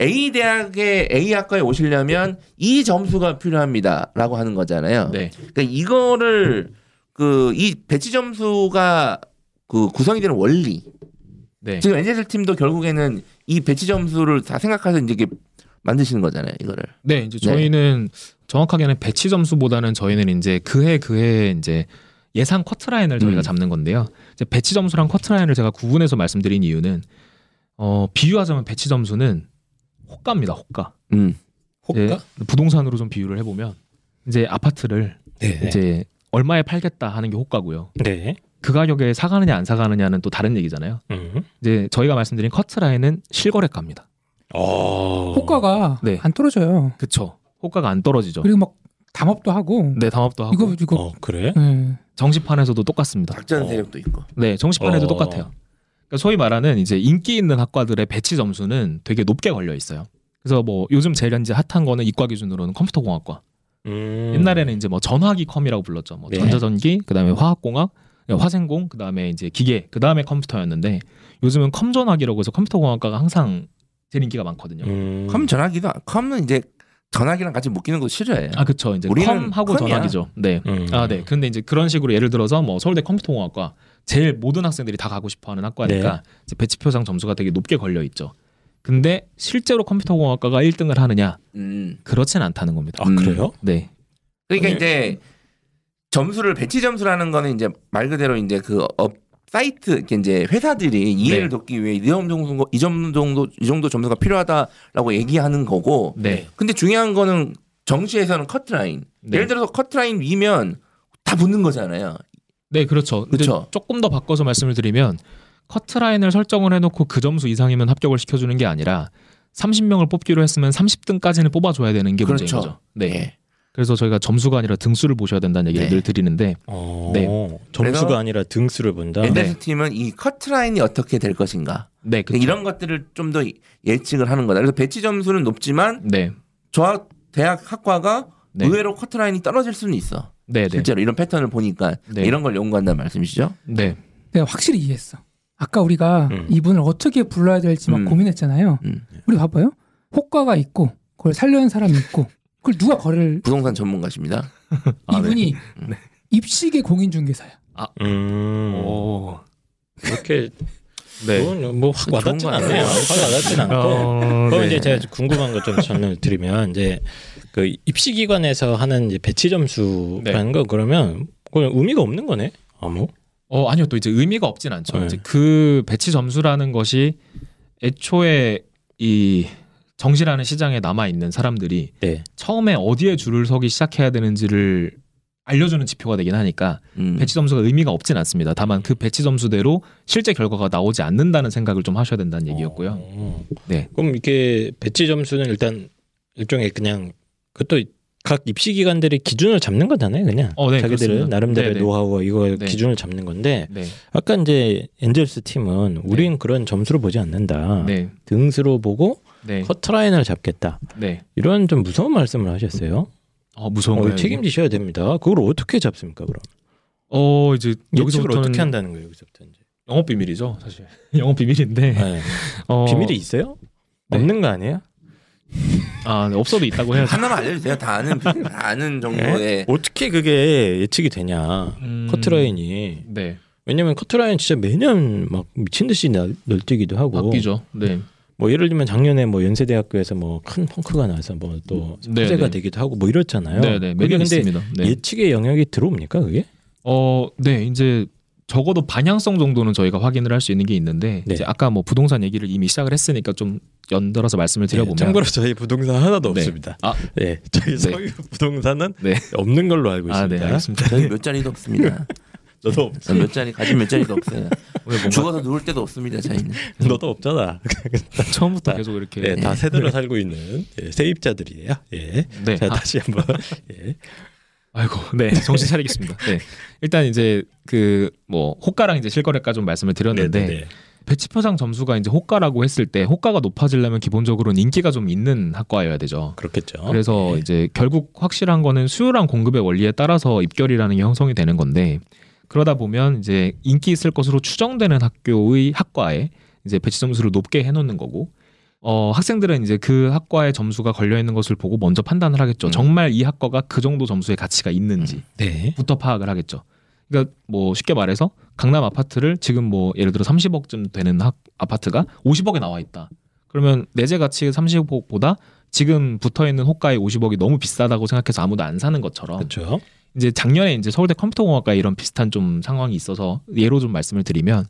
A 대학에 A 학과에 오시려면 이 점수가 필요합니다라고 하는 거잖아요. 네. 그러니까 이거를 그 이 배치 점수가 그 구성이 되는 원리. 네. 지금 엔젤 팀도 결국에는 이 배치 점수를 다 생각해서 이제 이게 만드시는 거잖아요. 이거를. 네, 이제 네. 저희는 정확하게는 배치 점수보다는 저희는 이제 그해 그해 이제 예상 커트라인을 저희가 음. 잡는 건데요. 이제 배치 점수랑 커트라인을 제가 구분해서 말씀드린 이유는 어 비유하자면 배치 점수는 호가입니다. 호가. 음. 호가? 이제 부동산으로 좀 비유를 해보면 이제 아파트를 네. 이제 얼마에 팔겠다 하는 게 호가고요. 네. 그 가격에 사가느냐 안 사가느냐는 또 다른 얘기잖아요. 음. 이제 저희가 말씀드린 커트라인은 실거래가입니다. 어. 호가가 네. 안 떨어져요. 그쵸. 호가가 안 떨어지죠. 그리고 막 담합도 하고 네, 담합도 하고 이거 이거 어 그래? 예. 정시판에서도 똑같습니다. 작전 어. 세력도 있고. 네, 정시판에도 어. 똑같아요. 그러니까 소위 말하는 이제 인기 있는 학과들의 배치 점수는 되게 높게 걸려 있어요. 그래서 뭐 요즘 제일 이제 핫한 거는 이과 기준으로는 컴퓨터공학과. 음. 옛날에는 이제 뭐 전화기컴이라고 불렀죠. 뭐 네. 전자전기, 그다음에 화학공학, 화생공, 그다음에 이제 기계, 그다음에 컴퓨터였는데 요즘은 컴전화기라고 해서 컴퓨터공학과가 항상 제일 인기가 많거든요. 음. 컴 전화기도 컴은 이제 전화기랑 같이 묶이는 거 싫어해요. 아, 그쵸. 이제 우리는 컴하고 컴이야. 전화기죠. 네. 음. 아, 네. 근데 이제 그런 식으로 예를 들어서 뭐 서울대 컴퓨터공학과 제일 모든 학생들이 다 가고 싶어 하는 학과니까 네. 배치표상 점수가 되게 높게 걸려 있죠. 근데 실제로 컴퓨터공학과가 1등을 하느냐? 음. 그렇진 않다는 겁니다. 아 그래요? 네. 그러니까 네. 이제 점수를 배치 점수라는 거는 이제 말 그대로 이제 그 입시 사이트 이제 회사들이 이해를 네. 돕기 위해 이 정도 이 정도 이 정도 점수가 필요하다라고 얘기하는 거고. 네. 근데 중요한 거는 정시에서는 커트라인. 네. 예를 들어서 커트라인 위면 다 붙는 거잖아요. 네, 그렇죠. 그쵸. 조금 더 바꿔서 말씀을 드리면 커트라인을 설정을 해놓고 그 점수 이상이면 합격을 시켜주는 게 아니라 30명을 뽑기로 했으면 30등까지는 뽑아줘야 되는 게 문제인 그렇죠. 거죠. 네. 예. 그래서 저희가 점수가 아니라 등수를 보셔야 된다는 얘기를 네. 늘 드리는데 어. 네. 점수가 아니라 등수를 본다. 엔젤스 팀은 이 커트라인이 어떻게 될 것인가. 네, 그렇죠. 이런 것들을 좀 더 예측을 하는 거다. 그래서 배치 점수는 높지만 네. 저 대학 학과가 네. 의외로 커트라인이 떨어질 수는 있어. 네, 네. 실제로 이런 패턴을 보니까 네. 이런 걸 연구한다는 말씀이시죠? 네. 내가 확실히 이해했어. 아까 우리가 음. 이분을 어떻게 불러야 될지 막 음. 고민했잖아요. 음. 우리 봐봐요. 호가가 있고 그걸 살려는 사람이 있고 그걸 누가 거래를 부동산 전문가십니다. 아, 네. 이분이 입식의 공인중개사야. 음. 오. 그렇게 네. 뭐확 와닿진 않네요. 확 와닿진 않고. 어, 그럼 네. 이제 제가 궁금한 거좀 설명을 드리면 이제 그 입시기관에서 하는 이제 배치 점수라는 거 그러면 그건 의미가 없는 거네. 아무. 어 아니요 또 이제 의미가 없진 않죠. 네. 이제 그 배치 점수라는 것이 애초에 이 정시라는 시장에 남아 있는 사람들이 네. 처음에 어디에 줄을 서기 시작해야 되는지를 알려주는 지표가 되긴 하니까 음. 배치 점수가 의미가 없진 않습니다. 다만 그 배치 점수대로 실제 결과가 나오지 않는다는 생각을 좀 하셔야 된다는 얘기였고요. 어. 네. 그럼 이게 배치 점수는 일단 일종의 그냥 그것도 각 입시 기관들이 기준을 잡는 거잖아요, 그냥. 어, 네, 자기들은 그렇습니다. 나름대로의 네, 네. 노하우와 이거 네. 기준을 잡는 건데 네. 아까 이제 엔젤스 팀은 우린 그런 점수를 보지 않는다. 네. 등수로 보고 네. 커트라인을 잡겠다. 네. 이런 좀 무서운 말씀을 하셨어요. 어 무서운가요? 어, 책임지셔야 됩니다. 그걸 어떻게 잡습니까, 그럼? 어 이제 여기서부터 어떻게 한다는 거예요, 여기서부터 이제. 영업 비밀이죠, 사실. 영업 비밀인데. 네. 어, 비밀이 있어요? 네. 없는 거 아니에요? 아, 네, 없어도 있다고 해야죠. 하나만 알려주세요. 다 아는 다 아는 정도의 어떻게 그게 예측이 되냐? 음, 커트라인이 네. 왜냐면 커트라인 진짜 매년 막 미친 듯이 날- 널뛰기도 하고 바뀌죠. 네. 뭐 예를 들면 작년에 뭐 연세대학교에서 뭐 큰 펑크가 나서 뭐또 네, 화제가 네. 되기도 하고 뭐 이렇잖아요. 네, 네. 그게 근데 있습니다. 네. 예측의 영역이 들어옵니까 그게? 어, 네, 이제 적어도 방향성 정도는 저희가 확인을 할 수 있는 게 있는데 네. 이제 아까 뭐 부동산 얘기를 이미 시작을 했으니까 좀 연달아서 말씀을 드려보면 네, 참고로 저희 부동산 하나도 네. 없습니다. 아, 네, 저희 네. 서유 부동산은 네. 없는 걸로 알고 아, 있습니다. 네, 알겠습니다. 저희 몇 자리도 없습니다. 너도 없, 몇 자리 가진 몇 자리도 없어요. 뭔가 죽어서 누울 때도 없습니다. 저희는. 너도 없잖아. 처음부터 다- 계속 이렇게 네, 다 세대로 살고 있는 예, 세입자들이에요. 예. 네. 자 아, 다시 한번 예. 아이고, 네, 정신 차리겠습니다. 네, 일단 이제 그 뭐 호가랑 이제 실거래가 좀 말씀을 드렸는데 네, 네, 네. 배치 표상 점수가 이제 호가라고 했을 때 호가가 높아지려면 기본적으로는 인기가 좀 있는 학과여야 되죠. 그렇겠죠. 그래서 네. 이제 결국 확실한 거는 수요랑 공급의 원리에 따라서 입결이라는 게 형성이 되는 건데 그러다 보면 이제 인기 있을 것으로 추정되는 학교의 학과에 이제 배치 점수를 높게 해놓는 거고 어 학생들은 이제 그 학과의 점수가 걸려 있는 것을 보고 먼저 판단을 하겠죠. 음. 정말 이 학과가 그 정도 점수의 가치가 있는지부터 네. 파악을 하겠죠. 그러니까 뭐 쉽게 말해서 강남 아파트를 지금 뭐 예를 들어 30억쯤 되는 학, 아파트가 50억에 나와 있다. 그러면 내재 가치 30억보다 지금 붙어 있는 호가의 50억이 너무 비싸다고 생각해서 아무도 안 사는 것처럼 그렇죠. 이제 작년에 이제 서울대 컴퓨터공학과에 이런 비슷한 좀 상황이 있어서 예로 좀 말씀을 드리면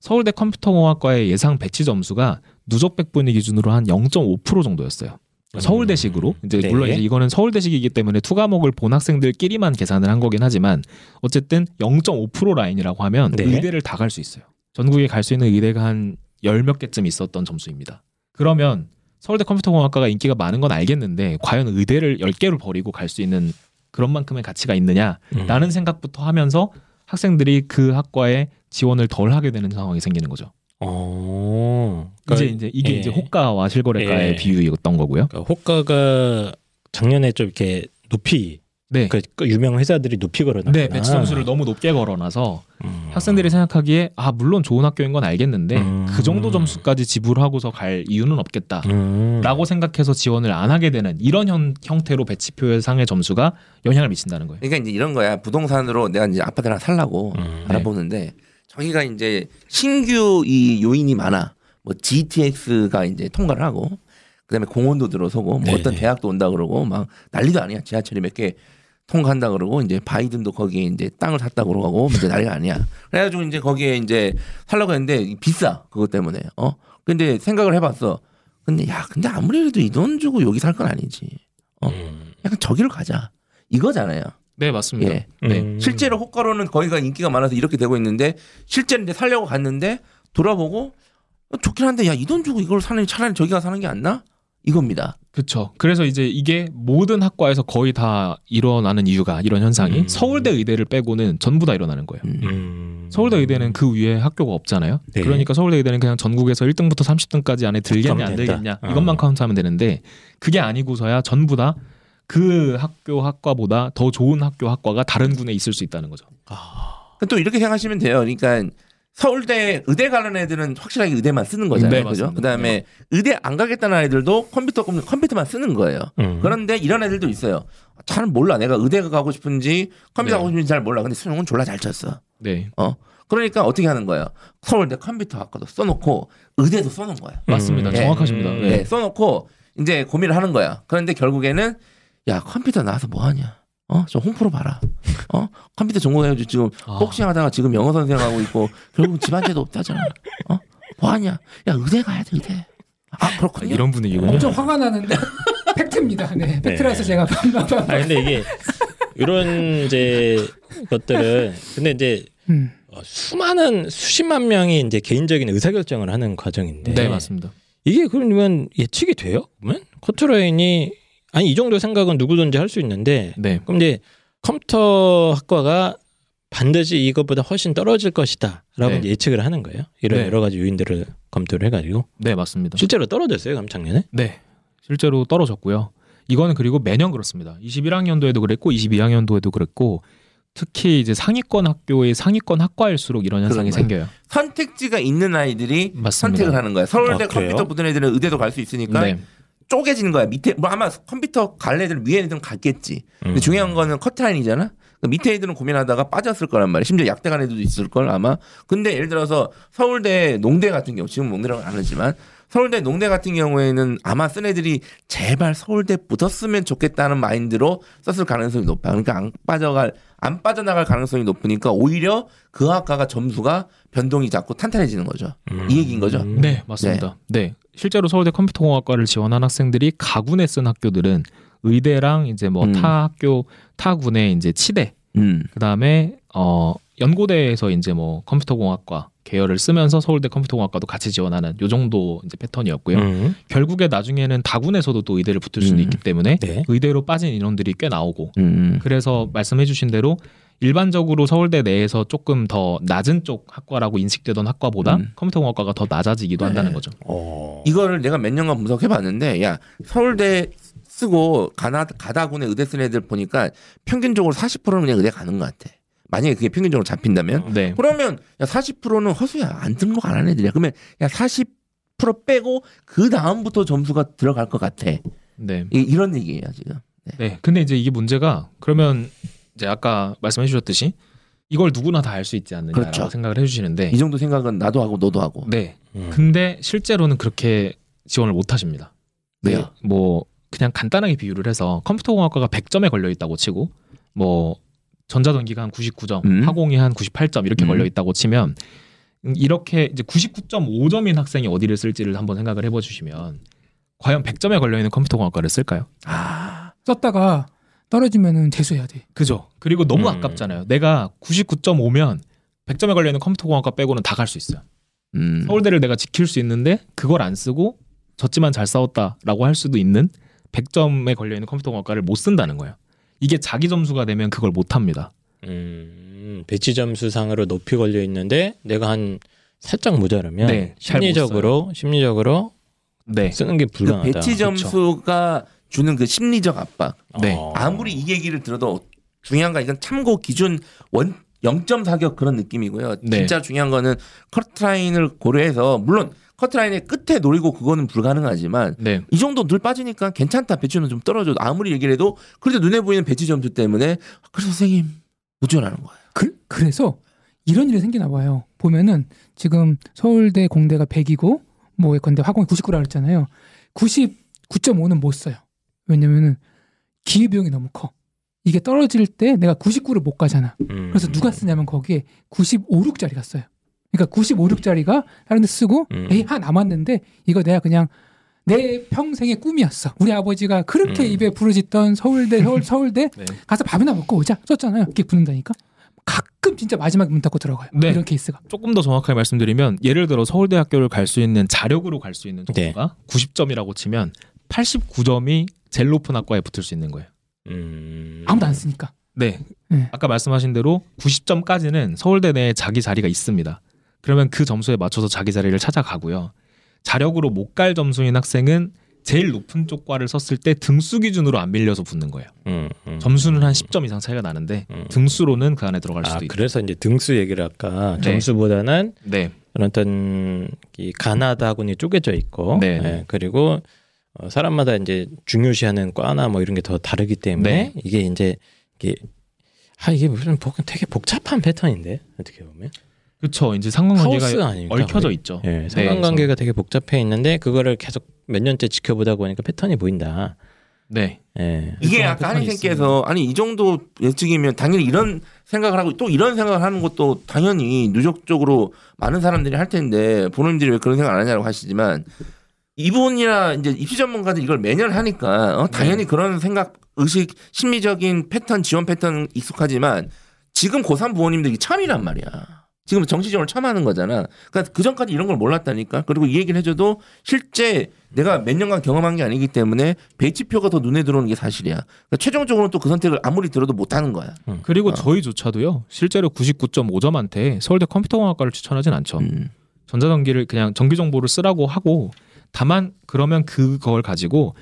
서울대 컴퓨터공학과의 예상 배치 점수가 누적 백분위 기준으로 한 0.5% 정도였어요. 서울대식으로 이제 네. 물론 이제 이거는 서울대식이기 때문에 two 과목을 본 학생들끼리만 계산을 한 거긴 하지만 어쨌든 0.5% 라인이라고 하면 네. 의대를 다 갈 수 있어요. 전국에 갈 수 있는 의대가 한 열 몇 개쯤 있었던 점수입니다. 그러면 서울대 컴퓨터공학과가 인기가 많은 건 알겠는데 과연 의대를 10개를 버리고 갈 수 있는 그런 만큼의 가치가 있느냐라는 음. 생각부터 하면서 학생들이 그 학과에 지원을 덜 하게 되는 상황이 생기는 거죠. 어. 이제 이제 이게 예. 이제 호가와 실거래가의 예. 비유였던 거고요. 그러니까 호가가 작년에 좀 이렇게 높이 네. 그, 그 유명 회사들이 높이 걸어놨구나. 네, 배치 점수를 너무 높게 걸어놔서 음. 학생들이 생각하기에 아 물론 좋은 학교인 건 알겠는데 음. 그 정도 점수까지 지불하고서 갈 이유는 없겠다라고 음. 생각해서 지원을 안 하게 되는 이런 형, 형태로 배치표 상의 점수가 영향을 미친다는 거예요. 그러니까 이제 이런 거야. 부동산으로 내가 이제 아파트 하나 살라고 음. 알아보는데 저기가 이제 신규 이 요인이 많아. 뭐 GTX가 이제 통과를 하고 그다음에 공원도 들어서고 뭐 네. 어떤 대학도 온다 그러고 막 난리도 아니야. 지하철이 몇 개 통과한다 그러고 이제 바이든도 거기에 이제 땅을 샀다 그러고 이제 난리가 아니야. 그래가지고 이제 거기에 이제 살려고 했는데 비싸 그것 때문에 어 근데 생각을 해봤어. 근데 야 근데 아무리 그래도 이 돈 주고 여기 살 건 아니지. 어 음. 약간 저기로 가자 이거잖아요. 네 맞습니다. 예. 네. 음. 실제로 호가로는 거기가 인기가 많아서 이렇게 되고 있는데 실제로 이제 살려고 갔는데 돌아보고 어, 좋긴 한데 야 이 돈 주고 이걸 사는 차라리 저기가 사는 게 안 나? 이겁니다. 그렇죠. 그래서 이제 이게 모든 학과에서 거의 다 일어나는 이유가 이런 현상이 음. 서울대 의대를 빼고는 전부 다 일어나는 거예요. 음. 음. 서울대 의대는 그 위에 학교가 없잖아요. 네. 그러니까 서울대 의대는 그냥 전국에서 1등부터 30등까지 안에 들겠냐 안. 들겠냐 어. 이것만 카운트하면 되는데 그게 아니고서야 전부 다 그 학교 학과보다 더 좋은 학교 학과가 다른 군에 있을 수 있다는 거죠. 또 이렇게 생각하시면 돼요. 그러니까 서울대 의대 가는 애들은 확실하게 의대만 쓰는 거잖아요. 네, 그죠? 맞습니다. 그다음에 의대 안 가겠다는 아이들도 컴퓨터 컴퓨터만 쓰는 거예요. 음. 그런데 이런 애들도 있어요. 잘 몰라. 내가 의대 가고 싶은지 컴퓨터 네. 가고 싶은지 잘 몰라. 근데 수능은 졸라 잘 쳤어. 네. 어. 그러니까 어떻게 하는 거예요? 서울대 컴퓨터 학과도 써놓고 의대도 써놓은. 맞습니다. 음. 정확하십니다. 음. 네. 네, 써놓고 이제 고민을 하는 거야. 그런데 결국에는 야 컴퓨터 나와서 뭐 하냐? 어, 저 홍프로 봐라. 어, 컴퓨터 전공해가지고 지금 아. 복싱 하다가 지금 영어 선생하고 있고 결국 집안제도 없다잖아. 어, 뭐 하냐? 야 의대 가야 돼 의대. 아 그렇군요. 이런 분위기군요. 엄청 화가 나는데 팩트입니다. 네, 팩트라서 제가 아 근데 이게 이런 이제 것들은 근데 이제 음. 어, 수많은 수십만 명이 이제 개인적인 의사결정을 하는 과정인데 네, 맞습니다. 이게 그러면 예측이 돼요? 그러면 커트라인이 아니 이 정도 생각은 누구든지 할 수 있는데 네. 그럼 이제 컴퓨터 학과가 반드시 이것보다 훨씬 떨어질 것이다라고 네. 예측을 하는 거예요. 이런 네. 여러 가지 요인들을 검토를 해가지고 네, 맞습니다. 실제로 떨어졌어요, 그럼 작년에? 네. 실제로 떨어졌고요. 이거는 그리고 매년 그렇습니다. 21학년도에도 그랬고 22학년도에도 그랬고 특히 이제 상위권 학교의 상위권 학과일수록 이런 현상이 그런 거예요. 생겨요. 선택지가 있는 아이들이 맞습니다. 선택을 하는 거야. 서울대 아? 컴퓨터 붙은 애들은 의대도 갈 수 있으니까 네. 쪼개지는 거야. 밑에 뭐 아마 컴퓨터 갈 애들 위에 애들은 갔겠지. 근데 음. 중요한 거는 커트라인이잖아. 그 밑에 애들은 고민하다가 빠졌을 거란 말이야. 심지어 약대 간 애들도 있을 걸 아마. 근데 예를 들어서 서울대 농대 같은 경우 지금 농대라고 안 하지만 서울대 농대 같은 경우에는 아마 쓴 애들이 제발 서울대 붙었으면 좋겠다는 마인드로 썼을 가능성이 높아. 그러니까 안 빠져갈 안 빠져나갈 가능성이 높으니까 오히려 그 학과가 점수가 변동이 자꾸 탄탄해지는 거죠. 이 얘기인 거죠. 네, 맞습니다. 네. 실제로 서울대 컴퓨터공학과를 지원한 학생들이 가군에 쓴 학교들은 의대랑 이제 뭐 음. 타 학교 타 군의 이제 치대 음. 그다음에 어 연고대에서 이제 뭐 컴퓨터공학과 계열을 쓰면서 서울대 컴퓨터공학과도 같이 지원하는 요 정도 이제 패턴이었고요. 음. 결국에 나중에는 다군에서도 또 의대를 붙을 수도 음. 있기 때문에 네. 의대로 빠진 인원들이 꽤 나오고 음. 그래서 말씀해주신 대로 일반적으로 서울대 내에서 조금 더 낮은 쪽 학과라고 인식되던 학과보다 음. 컴퓨터공학과가 더 낮아지기도 한다는 거죠. 어. 이거를 내가 몇 년간 분석해 봤는데 야 서울대 쓰고 가나 가다군에 의대 쓴 애들 보니까 평균적으로 40%는 그냥 의대 가는 것 같아. 만약에 그게 평균적으로 잡힌다면 네. 그러면 야 40%는 허수야 안 등록 안한 애들이야. 그러면 야 40% 빼고 그 다음부터 점수가 들어갈 것 같아. 네. 이- 이런 얘기예요 지금. 네. 근데 이제 이게 문제가 그러면 이제 아까 말씀해 주셨듯이 이걸 누구나 다 알 수 있지 않느냐라고 그렇죠. 생각을 해주시는데 이 정도 생각은 나도 하고 너도 하고. 네. 음. 근데 실제로는 그렇게 지원을 못 하십니다. 왜요? 뭐 그냥 간단하게 비유를 해서 컴퓨터 공학과가 100점에 걸려 있다고 치고 뭐 전자전기가 한 99점, 음. 화공이 한 98점 이렇게 음. 걸려 있다고 치면 음, 이렇게 이제 99.5점인 학생이 어디를 쓸지를 한번 생각을 해봐 주시면 과연 100점에 걸려 있는 컴퓨터 공학과를 쓸까요? 아 썼다가 떨어지면은 재수해야 돼. 그죠. 그리고 너무 음. 아깝잖아요. 내가 99.5면 100점에 걸려 있는 컴퓨터 공학과 빼고는 다 갈 수 있어요. 음. 서울대를 내가 지킬 수 있는데 그걸 안 쓰고 졌지만 잘 싸웠다라고 할 수도 있는 100점에 걸려 있는 컴퓨터 공학과를 못 쓴다는 거예요. 이게 자기 점수가 되면 그걸 못 합니다. 음, 배치 점수상으로 높이 걸려 있는데 내가 한 살짝 모자르면 네, 심리적으로 심리적으로 네. 쓰는 게그 불가능하다. 배치 점수가 주는 그 심리적 압박. 네. 어. 아무리 이 얘기를 들어도 중요한 건 이건 참고 기준 원 0점 사격 그런 느낌이고요. 네. 진짜 중요한 거는 커트라인을 고려해서 물론 커트라인의 끝에 노리고 그거는 불가능하지만 네. 이 정도 늘 빠지니까 괜찮다 배치는 좀 떨어져도 아무리 얘기를 해도 그래도 눈에 보이는 배치 점수 때문에 그래서 선생님 못 지원하는 거예요. 그, 그래서 이런 일이 생기나 봐요. 보면은 지금 서울대 공대가 100이고 뭐 예컨대 화공이 99라 그랬잖아요. 99.5는 못 써요. 왜냐면은 기회비용이 너무 커. 이게 떨어질 때 내가 99를 못 가잖아. 음. 그래서 누가 쓰냐면 거기에 95, 6짜리가 써요. 그러니까 95, 6짜리가 다른 데 쓰고 음. 에이 하나 남았는데 이거 내가 그냥 내 평생의 꿈이었어. 우리 아버지가 그렇게 음. 입에 부르짖던 서울대 서울 서울대 네. 가서 밥이나 먹고 오자 썼잖아요. 이렇게 부른다니까. 가끔 진짜 마지막에 문 닫고 들어가요. 네. 이런 케이스가. 조금 더 정확하게 말씀드리면 예를 들어 서울대학교를 갈 수 있는 자력으로 갈 수 있는 네. 점수가 90점이라고 치면 89점이 제일 높은 학과에 붙을 수 있는 거예요. 음. 아무도 안 쓰니까. 네. 네. 아까 말씀하신 대로 90점까지는 서울대 내에 자기 자리가 있습니다. 그러면 그 점수에 맞춰서 자기 자리를 찾아가고요. 자력으로 못 갈 점수인 학생은 제일 높은 쪽 과를 썼을 때 등수 기준으로 안 밀려서 붙는 거예요. 음, 음. 점수는 한 10점 이상 차이가 나는데 음. 등수로는 그 안에 들어갈 아 수도 있고. 그래서 이제 등수 얘기를 아까 네. 점수보다는 네. 어떤 이 가나다군이 쪼개져 있고 네. 예, 그리고 어, 사람마다 이제 중요시하는 과나 뭐 이런 게 더 다르기 때문에 네. 이게 이제 이게 아 이게 무슨 복, 되게 복잡한 패턴인데 어떻게 보면 그렇죠. 이제 상관관계가 아닙니까? 얽혀져 거의? 있죠. 예, 상관관계가 되게 복잡해 있는데 그거를 계속 몇 년째 지켜보다 보니까 패턴이 보인다. 네. 예. 이게 아까 패턴이 한의생께서 아니 이 정도 예측이면 당연히 이런 생각을 하고 또 이런 생각을 하는 것도 당연히 누적적으로 많은 사람들이 할 텐데 본인들이 왜 그런 생각 안 하냐고 하시지만 이분이나 이제 입시 전문가들 이걸 매년 하니까 어, 당연히 그런 생각 의식 심리적인 패턴 지원 패턴 익숙하지만 지금 고3 부모님들이 처음이란 말이야. 지금 정치적으로 처음 하는 거잖아. 그러니까 그 전까지 이런 걸 몰랐다니까. 그리고 이 얘기를 해줘도 실제 내가 몇 년간 경험한 게 아니기 때문에 배치표가 더 눈에 들어오는 게 사실이야. 그러니까 최종적으로 또 그 선택을 아무리 들어도 못 하는 거야. 그리고 어. 저희조차도요. 실제로 99.5점한테 서울대 컴퓨터공학과를 추천하진 않죠. 음. 전자전기를 그냥 전기 정보를 쓰라고 하고 다만 그러면 그걸 가지고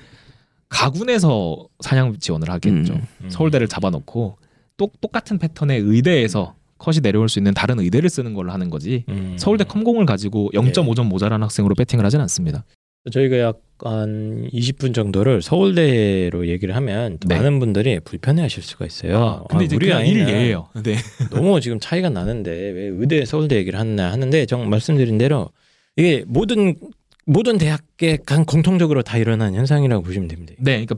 가군에서 사냥 지원을 하겠죠. 음. 서울대를 잡아놓고 똑 똑같은 패턴의 의대에서 컷이 내려올 수 있는 다른 의대를 쓰는 걸로 하는 거지. 음. 서울대 컴공을 가지고 0.5점 모자란 학생으로 배팅을 하진 않습니다. 저희가 약간 20분 정도를 서울대로 얘기를 하면 또 네. 많은 분들이 불편해하실 수가 있어요. 아, 근데 아, 이제 우리 아이는 일예예요. 네. 너무 지금 차이가 나는데 왜 의대 서울대 얘기를 하나 하는데 정 말씀드린 대로 이게 모든 모든 대학에 간 공통적으로 다 일어나는 현상이라고 보시면 됩니다. 네, 그러니까